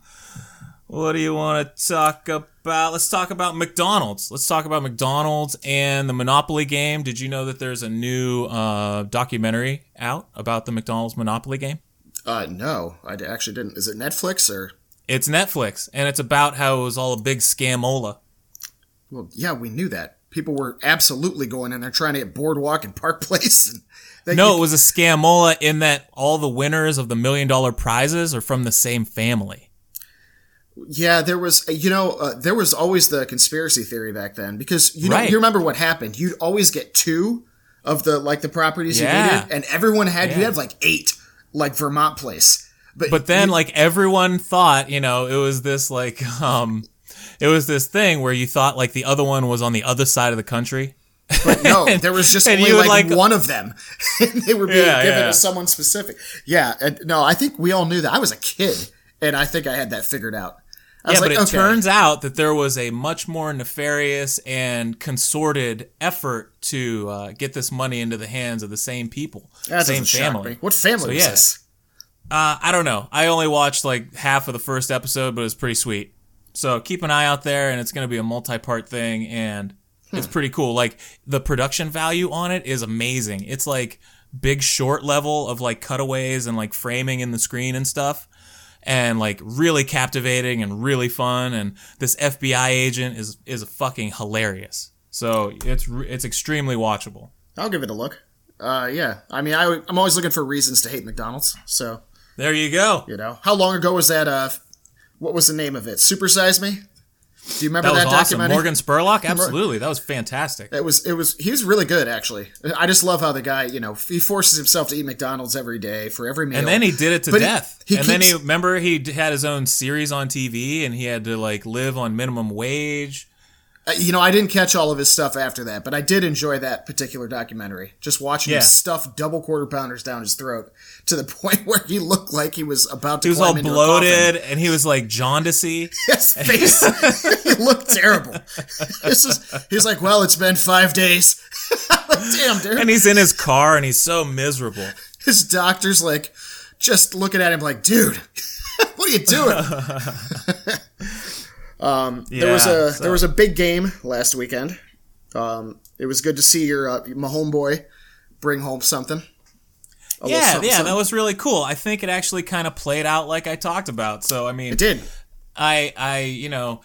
what do you want to talk about? Let's talk about McDonald's. Let's talk about McDonald's and the Monopoly game. Did you know that there's a new uh, documentary out about the McDonald's Monopoly game? Uh, no, I actually didn't. Is it Netflix or? It's Netflix, and it's about how it was all a big scamola. Well, yeah, we knew that. People were absolutely going in there trying to get Boardwalk and Park Place. And [laughs] they, No, it was a scamola in that all the winners of the million dollar prizes are from the same family. yeah, there was, you know, uh, there was always the conspiracy theory back then because you know, Right. you remember what happened. You'd always get two of the like the properties Yeah. you needed, and everyone had you had like eight, like Vermont Place. But But then, like everyone thought, you know, it was this like, [laughs] um, it was this thing where you thought like the other one was on the other side of the country. No, [laughs] there was just and only like, like- one of them. [laughs] and they were being Yeah, given yeah. to someone specific. Yeah, and no, I think we all knew that. I was a kid, and I think I had that figured out. I Yeah, was but like, it okay. turns out that there was a much more nefarious and consorted effort to uh, get this money into the hands of the same people, that same family. What family So, yeah. this? Uh, I don't know. I only watched like half of the first episode, but it was pretty sweet. So keep an eye out there, and it's going to be a multi-part thing, and Hmm. it's pretty cool. Like the production value on it is amazing. It's like big short level of like cutaways and like framing in the screen and stuff, and like really captivating and really fun. And this FBI agent is is fucking hilarious. So it's it's extremely watchable. I'll give it a look. Uh, yeah, I mean, I, I'm always looking for reasons to hate McDonald's. So There you go. you know, how long ago was that? Uh, what was the name of it? Supersize Me. Do you remember That that, awesome. documentary? Morgan Spurlock, absolutely. That was fantastic. It was. It was. He was really good, actually. I just love how the guy, you know, he forces himself to eat McDonald's every day for every meal. And then he did it to But death. he and then he remember he had his own series on TV, and he had to like live on minimum wage. Uh, You know, I didn't catch all of his stuff after that, but I did enjoy that particular documentary. Just watching Yeah. him stuff double quarter pounders down his throat to the [laughs] point where he looked like he was about to He was climb all bloated and he was like jaundicey. [laughs] His face, he looked terrible. [laughs] This is, he's like, well, it's been five days. Damn, dude. And he's in his car and he's so miserable. His doctor's like, just looking at him like, dude, what are you doing? There was a so- there was a big game last weekend. Um, it was good to see your uh, my homeboy bring home something. Yeah, something, yeah, something. that was really cool. I think it actually kind of played out like I talked about. So I mean, it did. I I you know,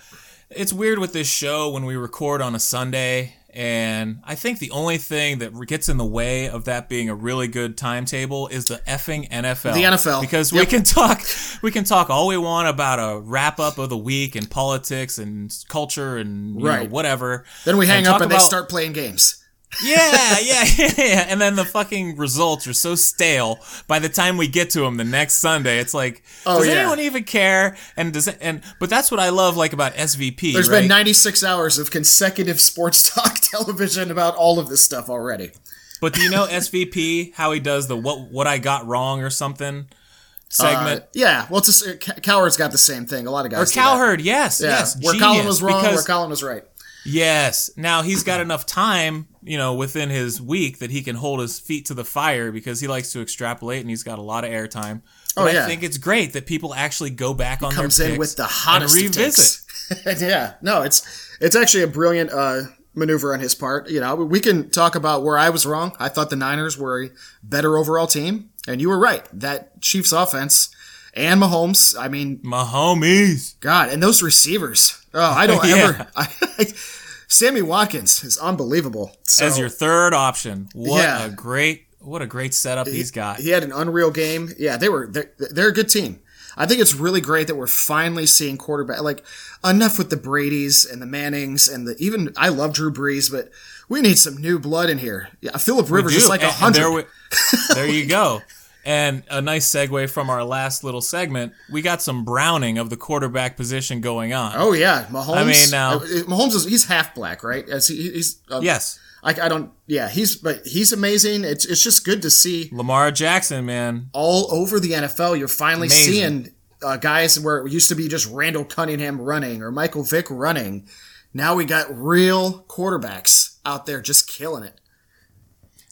it's weird with this show when we record on a Sunday and I think the only thing that gets in the way of that being a really good timetable is the effing NFL. The NFL. Because we can talk we can talk all we want about a wrap up of the week and politics and culture and you know, whatever. Then we hang up and they start playing games. Yeah, yeah, yeah, [laughs] yeah. And then the fucking results are so stale. By the time we get to them the next Sunday, it's like, Oh, does yeah. anyone even care? And does it, and but that's what I love like about SVP. There's right? been 96 hours of consecutive sports [laughs] talk television about all of this stuff already. but do you know SVP how he does the what what I got wrong or something segment? Uh, yeah, well, it's a, Cow- Cowherd's got the same thing. A lot of guys. or. Cowherd, yes, Yeah, yes. where Colin was wrong, where Colin was right. Yes. Now he's got enough time, you know, within his week that he can hold his feet to the fire because he likes to extrapolate and he's got a lot of airtime. But Oh, yeah. I think it's great that people actually go back on comes their in with the and hottest of revisit. [laughs] yeah, no, it's it's actually a brilliant uh, maneuver on his part. You know, we can talk about where I was wrong. I thought the Niners were a better overall team, and you were right. That Chiefs offense and Mahomes. I mean, My homies. God, and those receivers. Oh, I don't [laughs] Yeah. ever. I, [laughs] Sammy Watkins is unbelievable. So, As your third option. What Yeah. a great what a great setup he's got. He had an unreal game. Yeah, they were they're, they're a good team. I think it's really great that we're finally seeing quarterback like enough with the Brady's and the Mannings and the even I love Drew Brees, but we need some new blood in here. Yeah, Philip Rivers is like a hundred. There, we- there you go. [laughs] And a nice segue from our last little segment. We got some browning of the quarterback position going on. Oh yeah, Mahomes. I mean, now- uh, Mahomes is he's half black, right? As he, he's uh, Yes. I, I don't. Yeah, he's but he's amazing. It's it's just good to see Lamar Jackson, man. all over the NFL. You're finally Amazing. seeing uh, guys where it used to be just Randall Cunningham running or Michael Vick running. Now we got real quarterbacks out there just killing it.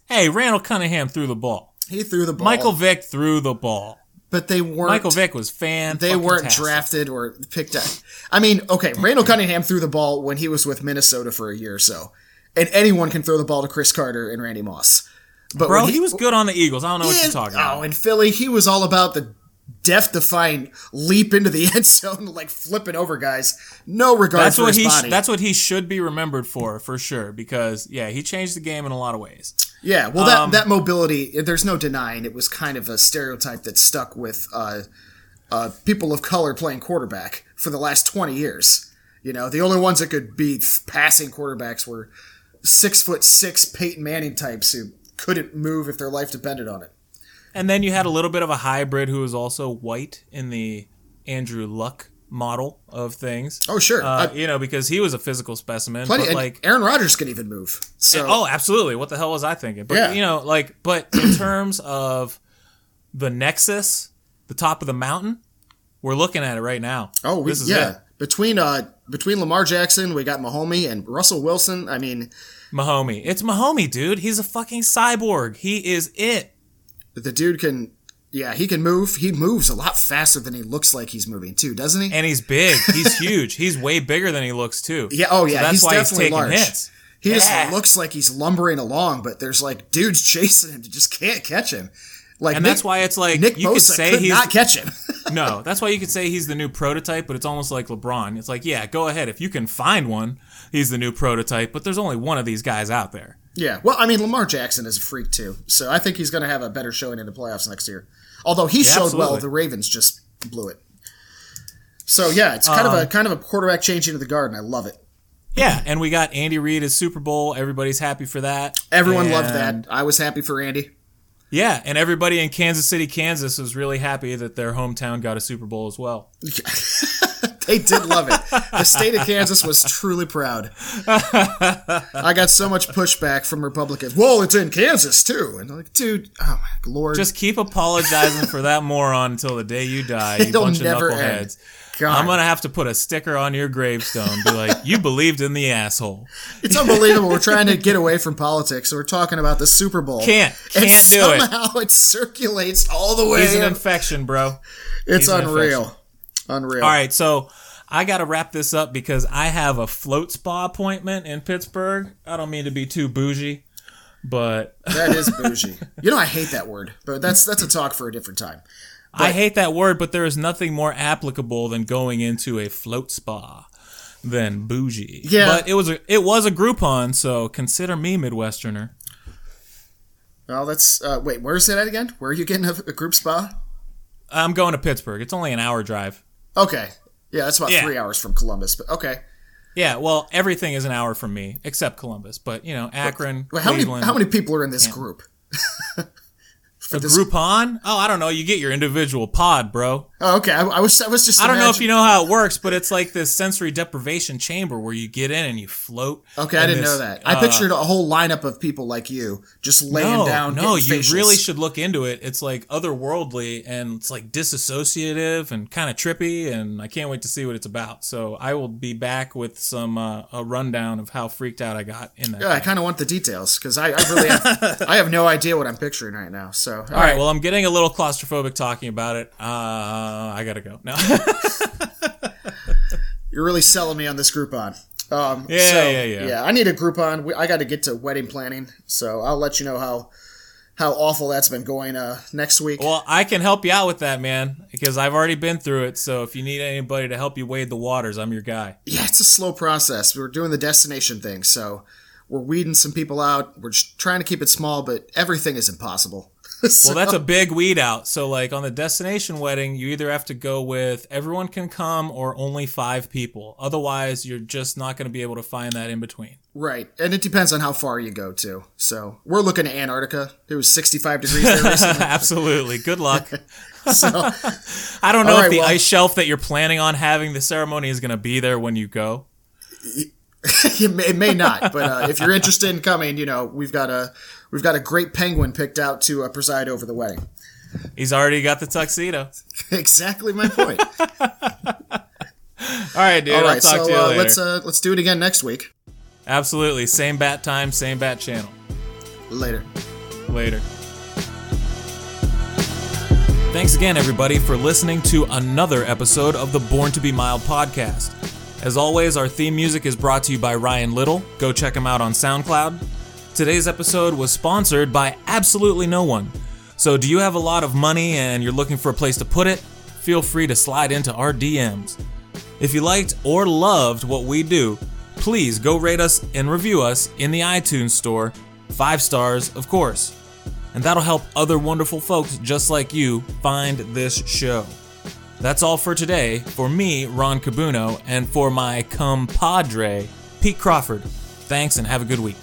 Hey, Randall Cunningham threw the ball. He threw the ball. Michael Vick threw the ball. but they weren't. Michael Vick was fan. They weren't drafted or picked up. I mean, okay, Randall Cunningham threw the ball when he was with Minnesota for a year or so, and anyone can throw the ball to Cris Carter and Randy Moss. But Bro, when he, was good on the Eagles. I don't know what you're talking Oh, about. in Philly, he was all about the death-defying leap into the [laughs] end zone, like flipping over guys. No regard That's for what his he. Body. that's what he should be remembered for, for sure. Because yeah, he changed the game in a lot of ways. Yeah, well, that um, that mobility, there's no denying it was kind of a stereotype that stuck with uh, uh, people of color playing quarterback for the last 20 years. You know, the only ones that could be passing quarterbacks were six foot six Peyton Manning types who couldn't move if their life depended on it. And then you had a little bit of a hybrid who was also white in the Andrew Luck model of things. Oh, sure. Uh, Uh, you know, because he was a physical specimen. plenty, but like, Aaron Rodgers can even move. So, oh, absolutely. What the hell was I thinking? But Yeah. you know, like, but in [clears throat] terms of the nexus, the top of the mountain, we're looking at it right now. Oh, we, this is yeah. it. Between uh between Lamar Jackson, we got Mahomey and Russell Wilson. I mean, Mahomey. It's Mahomey, dude. He's a fucking cyborg. He is it. the dude can yeah, he can move. He moves a lot faster than he looks like he's moving too, doesn't he? And he's big. He's [laughs] huge. He's way bigger than he looks too. yeah, oh So yeah, that's he's why he's definitely taking large. hits. He Yeah. just looks like he's lumbering along, but there's like dudes chasing him that just can't catch him. Like And Nick, that's why it's like Nick you could say could he's not catch him. [laughs] no. That's why you could say he's the new prototype, but it's almost like LeBron. It's like, yeah, go ahead if you can find one. He's the new prototype, but there's only one of these guys out there. yeah, well, I mean, Lamar Jackson is a freak too, so I think he's going to have a better showing in the playoffs next year. Although he showed well, the Ravens just blew it. So yeah, it's kind of Um, a kind of a quarterback change into the guard, and I love it. Yeah, and we got Andy Reid as Super Bowl. Everybody's happy for that. Everyone loved that. I was happy for Andy. Yeah, and everybody in Kansas City, Kansas was really happy that their hometown got a Super Bowl as well. [laughs] they did love it. The state of Kansas was truly proud. I got so much pushback from Republicans. Well, it's in Kansas too, and I'm like, dude, oh my lord, Just keep apologizing for that moron until the day you die, you [laughs] It'll bunch never of end. knuckleheads. God. I'm gonna have to put a sticker on your gravestone. Be like, you believed in the asshole. It's unbelievable. We're trying to get away from politics. So we're talking about the Super Bowl. Can't, can't do it. somehow it circulates all the way. He's an up. infection, bro. it's he's unreal. Unreal. All right, so I got to wrap this up because I have a float spa appointment in Pittsburgh. I don't mean to be too bougie, but [laughs] That is bougie. you know, I hate that word, but that's that's a talk for a different time. I hate that word, but there is nothing more applicable than going into a float spa than bougie. Yeah. But it was a it was a Groupon, so consider me Midwesterner. Well, that's uh, wait. Where's it at again? Where are you getting a, a group spa? I'm going to Pittsburgh. It's only an hour drive. Okay, yeah, that's about Yeah. three hours from Columbus. But okay, Yeah, well, everything is an hour from me except Columbus, but you know, Akron, Wait, how many how many people are in this group? [laughs] for this- Groupon? Oh, I don't know. You get your individual pod, bro. Oh, okay. I, I was I was just. I don't know if you know how it works, but it's like this sensory deprivation chamber where you get in and you float. Okay, I didn't this, know that. I uh, pictured a whole lineup of people like you just laying no, down. no, you facials. really should look into it. It's like otherworldly and it's like disassociative and kind of trippy, and I can't wait to see what it's about. So I will be back with some uh, a rundown of how freaked out I got in that. Yeah, I kind of want the details because I, I really have, [laughs] I have no idea what I'm picturing right now. So all All right, well, I'm getting a little claustrophobic talking about it. Uh, I gotta go. No. [laughs] you're really selling me on this Groupon. Um, Yeah, so, yeah, yeah. I need a Groupon. We, I got to get to wedding planning, so I'll let you know how how awful that's been going uh, next week. Well, I can help you out with that, man, because I've already been through it. So if you need anybody to help you wade the waters, I'm your guy. yeah, it's a slow process. We're doing the destination thing, so we're weeding some people out. We're just trying to keep it small, but everything is impossible. So- [laughs] Well, that's a big weed out. So, like on the destination wedding, you either have to go with everyone can come or only five people. Otherwise, you're just not going to be able to find that in between. right, and it depends on how far you go too. So we're looking at Antarctica. It was 65 degrees there recently. [laughs] Absolutely. Good luck. [laughs] so I don't know All if right, the well- ice shelf that you're planning on having the ceremony is going to be there when you go. it, may, it may not, but uh, if you're interested in coming, you know we've got a we've got a great penguin picked out to uh, preside over the wedding. He's already got the tuxedo. [laughs] exactly my point. [laughs] All right, dude. All I'll talk so to you uh, let's uh, let's do it again next week. Absolutely. Same bat time, same bat channel. Later. Later. Thanks again, everybody, for listening to another episode of the Born to Be Mild podcast. As always, our theme music is brought to you by Ryan Little. Go check him out on SoundCloud. Today's episode was sponsored by absolutely no one. So, do you have a lot of money and you're looking for a place to put it? Feel free to slide into our DMs. If you liked or loved what we do, please go rate us and review us in the iTunes store. Five stars, of course. And that'll help other wonderful folks just like you find this show. That's all for today. For me, Ron Cabuno, and for my compadre, Pete Crawford. Thanks and have a good week.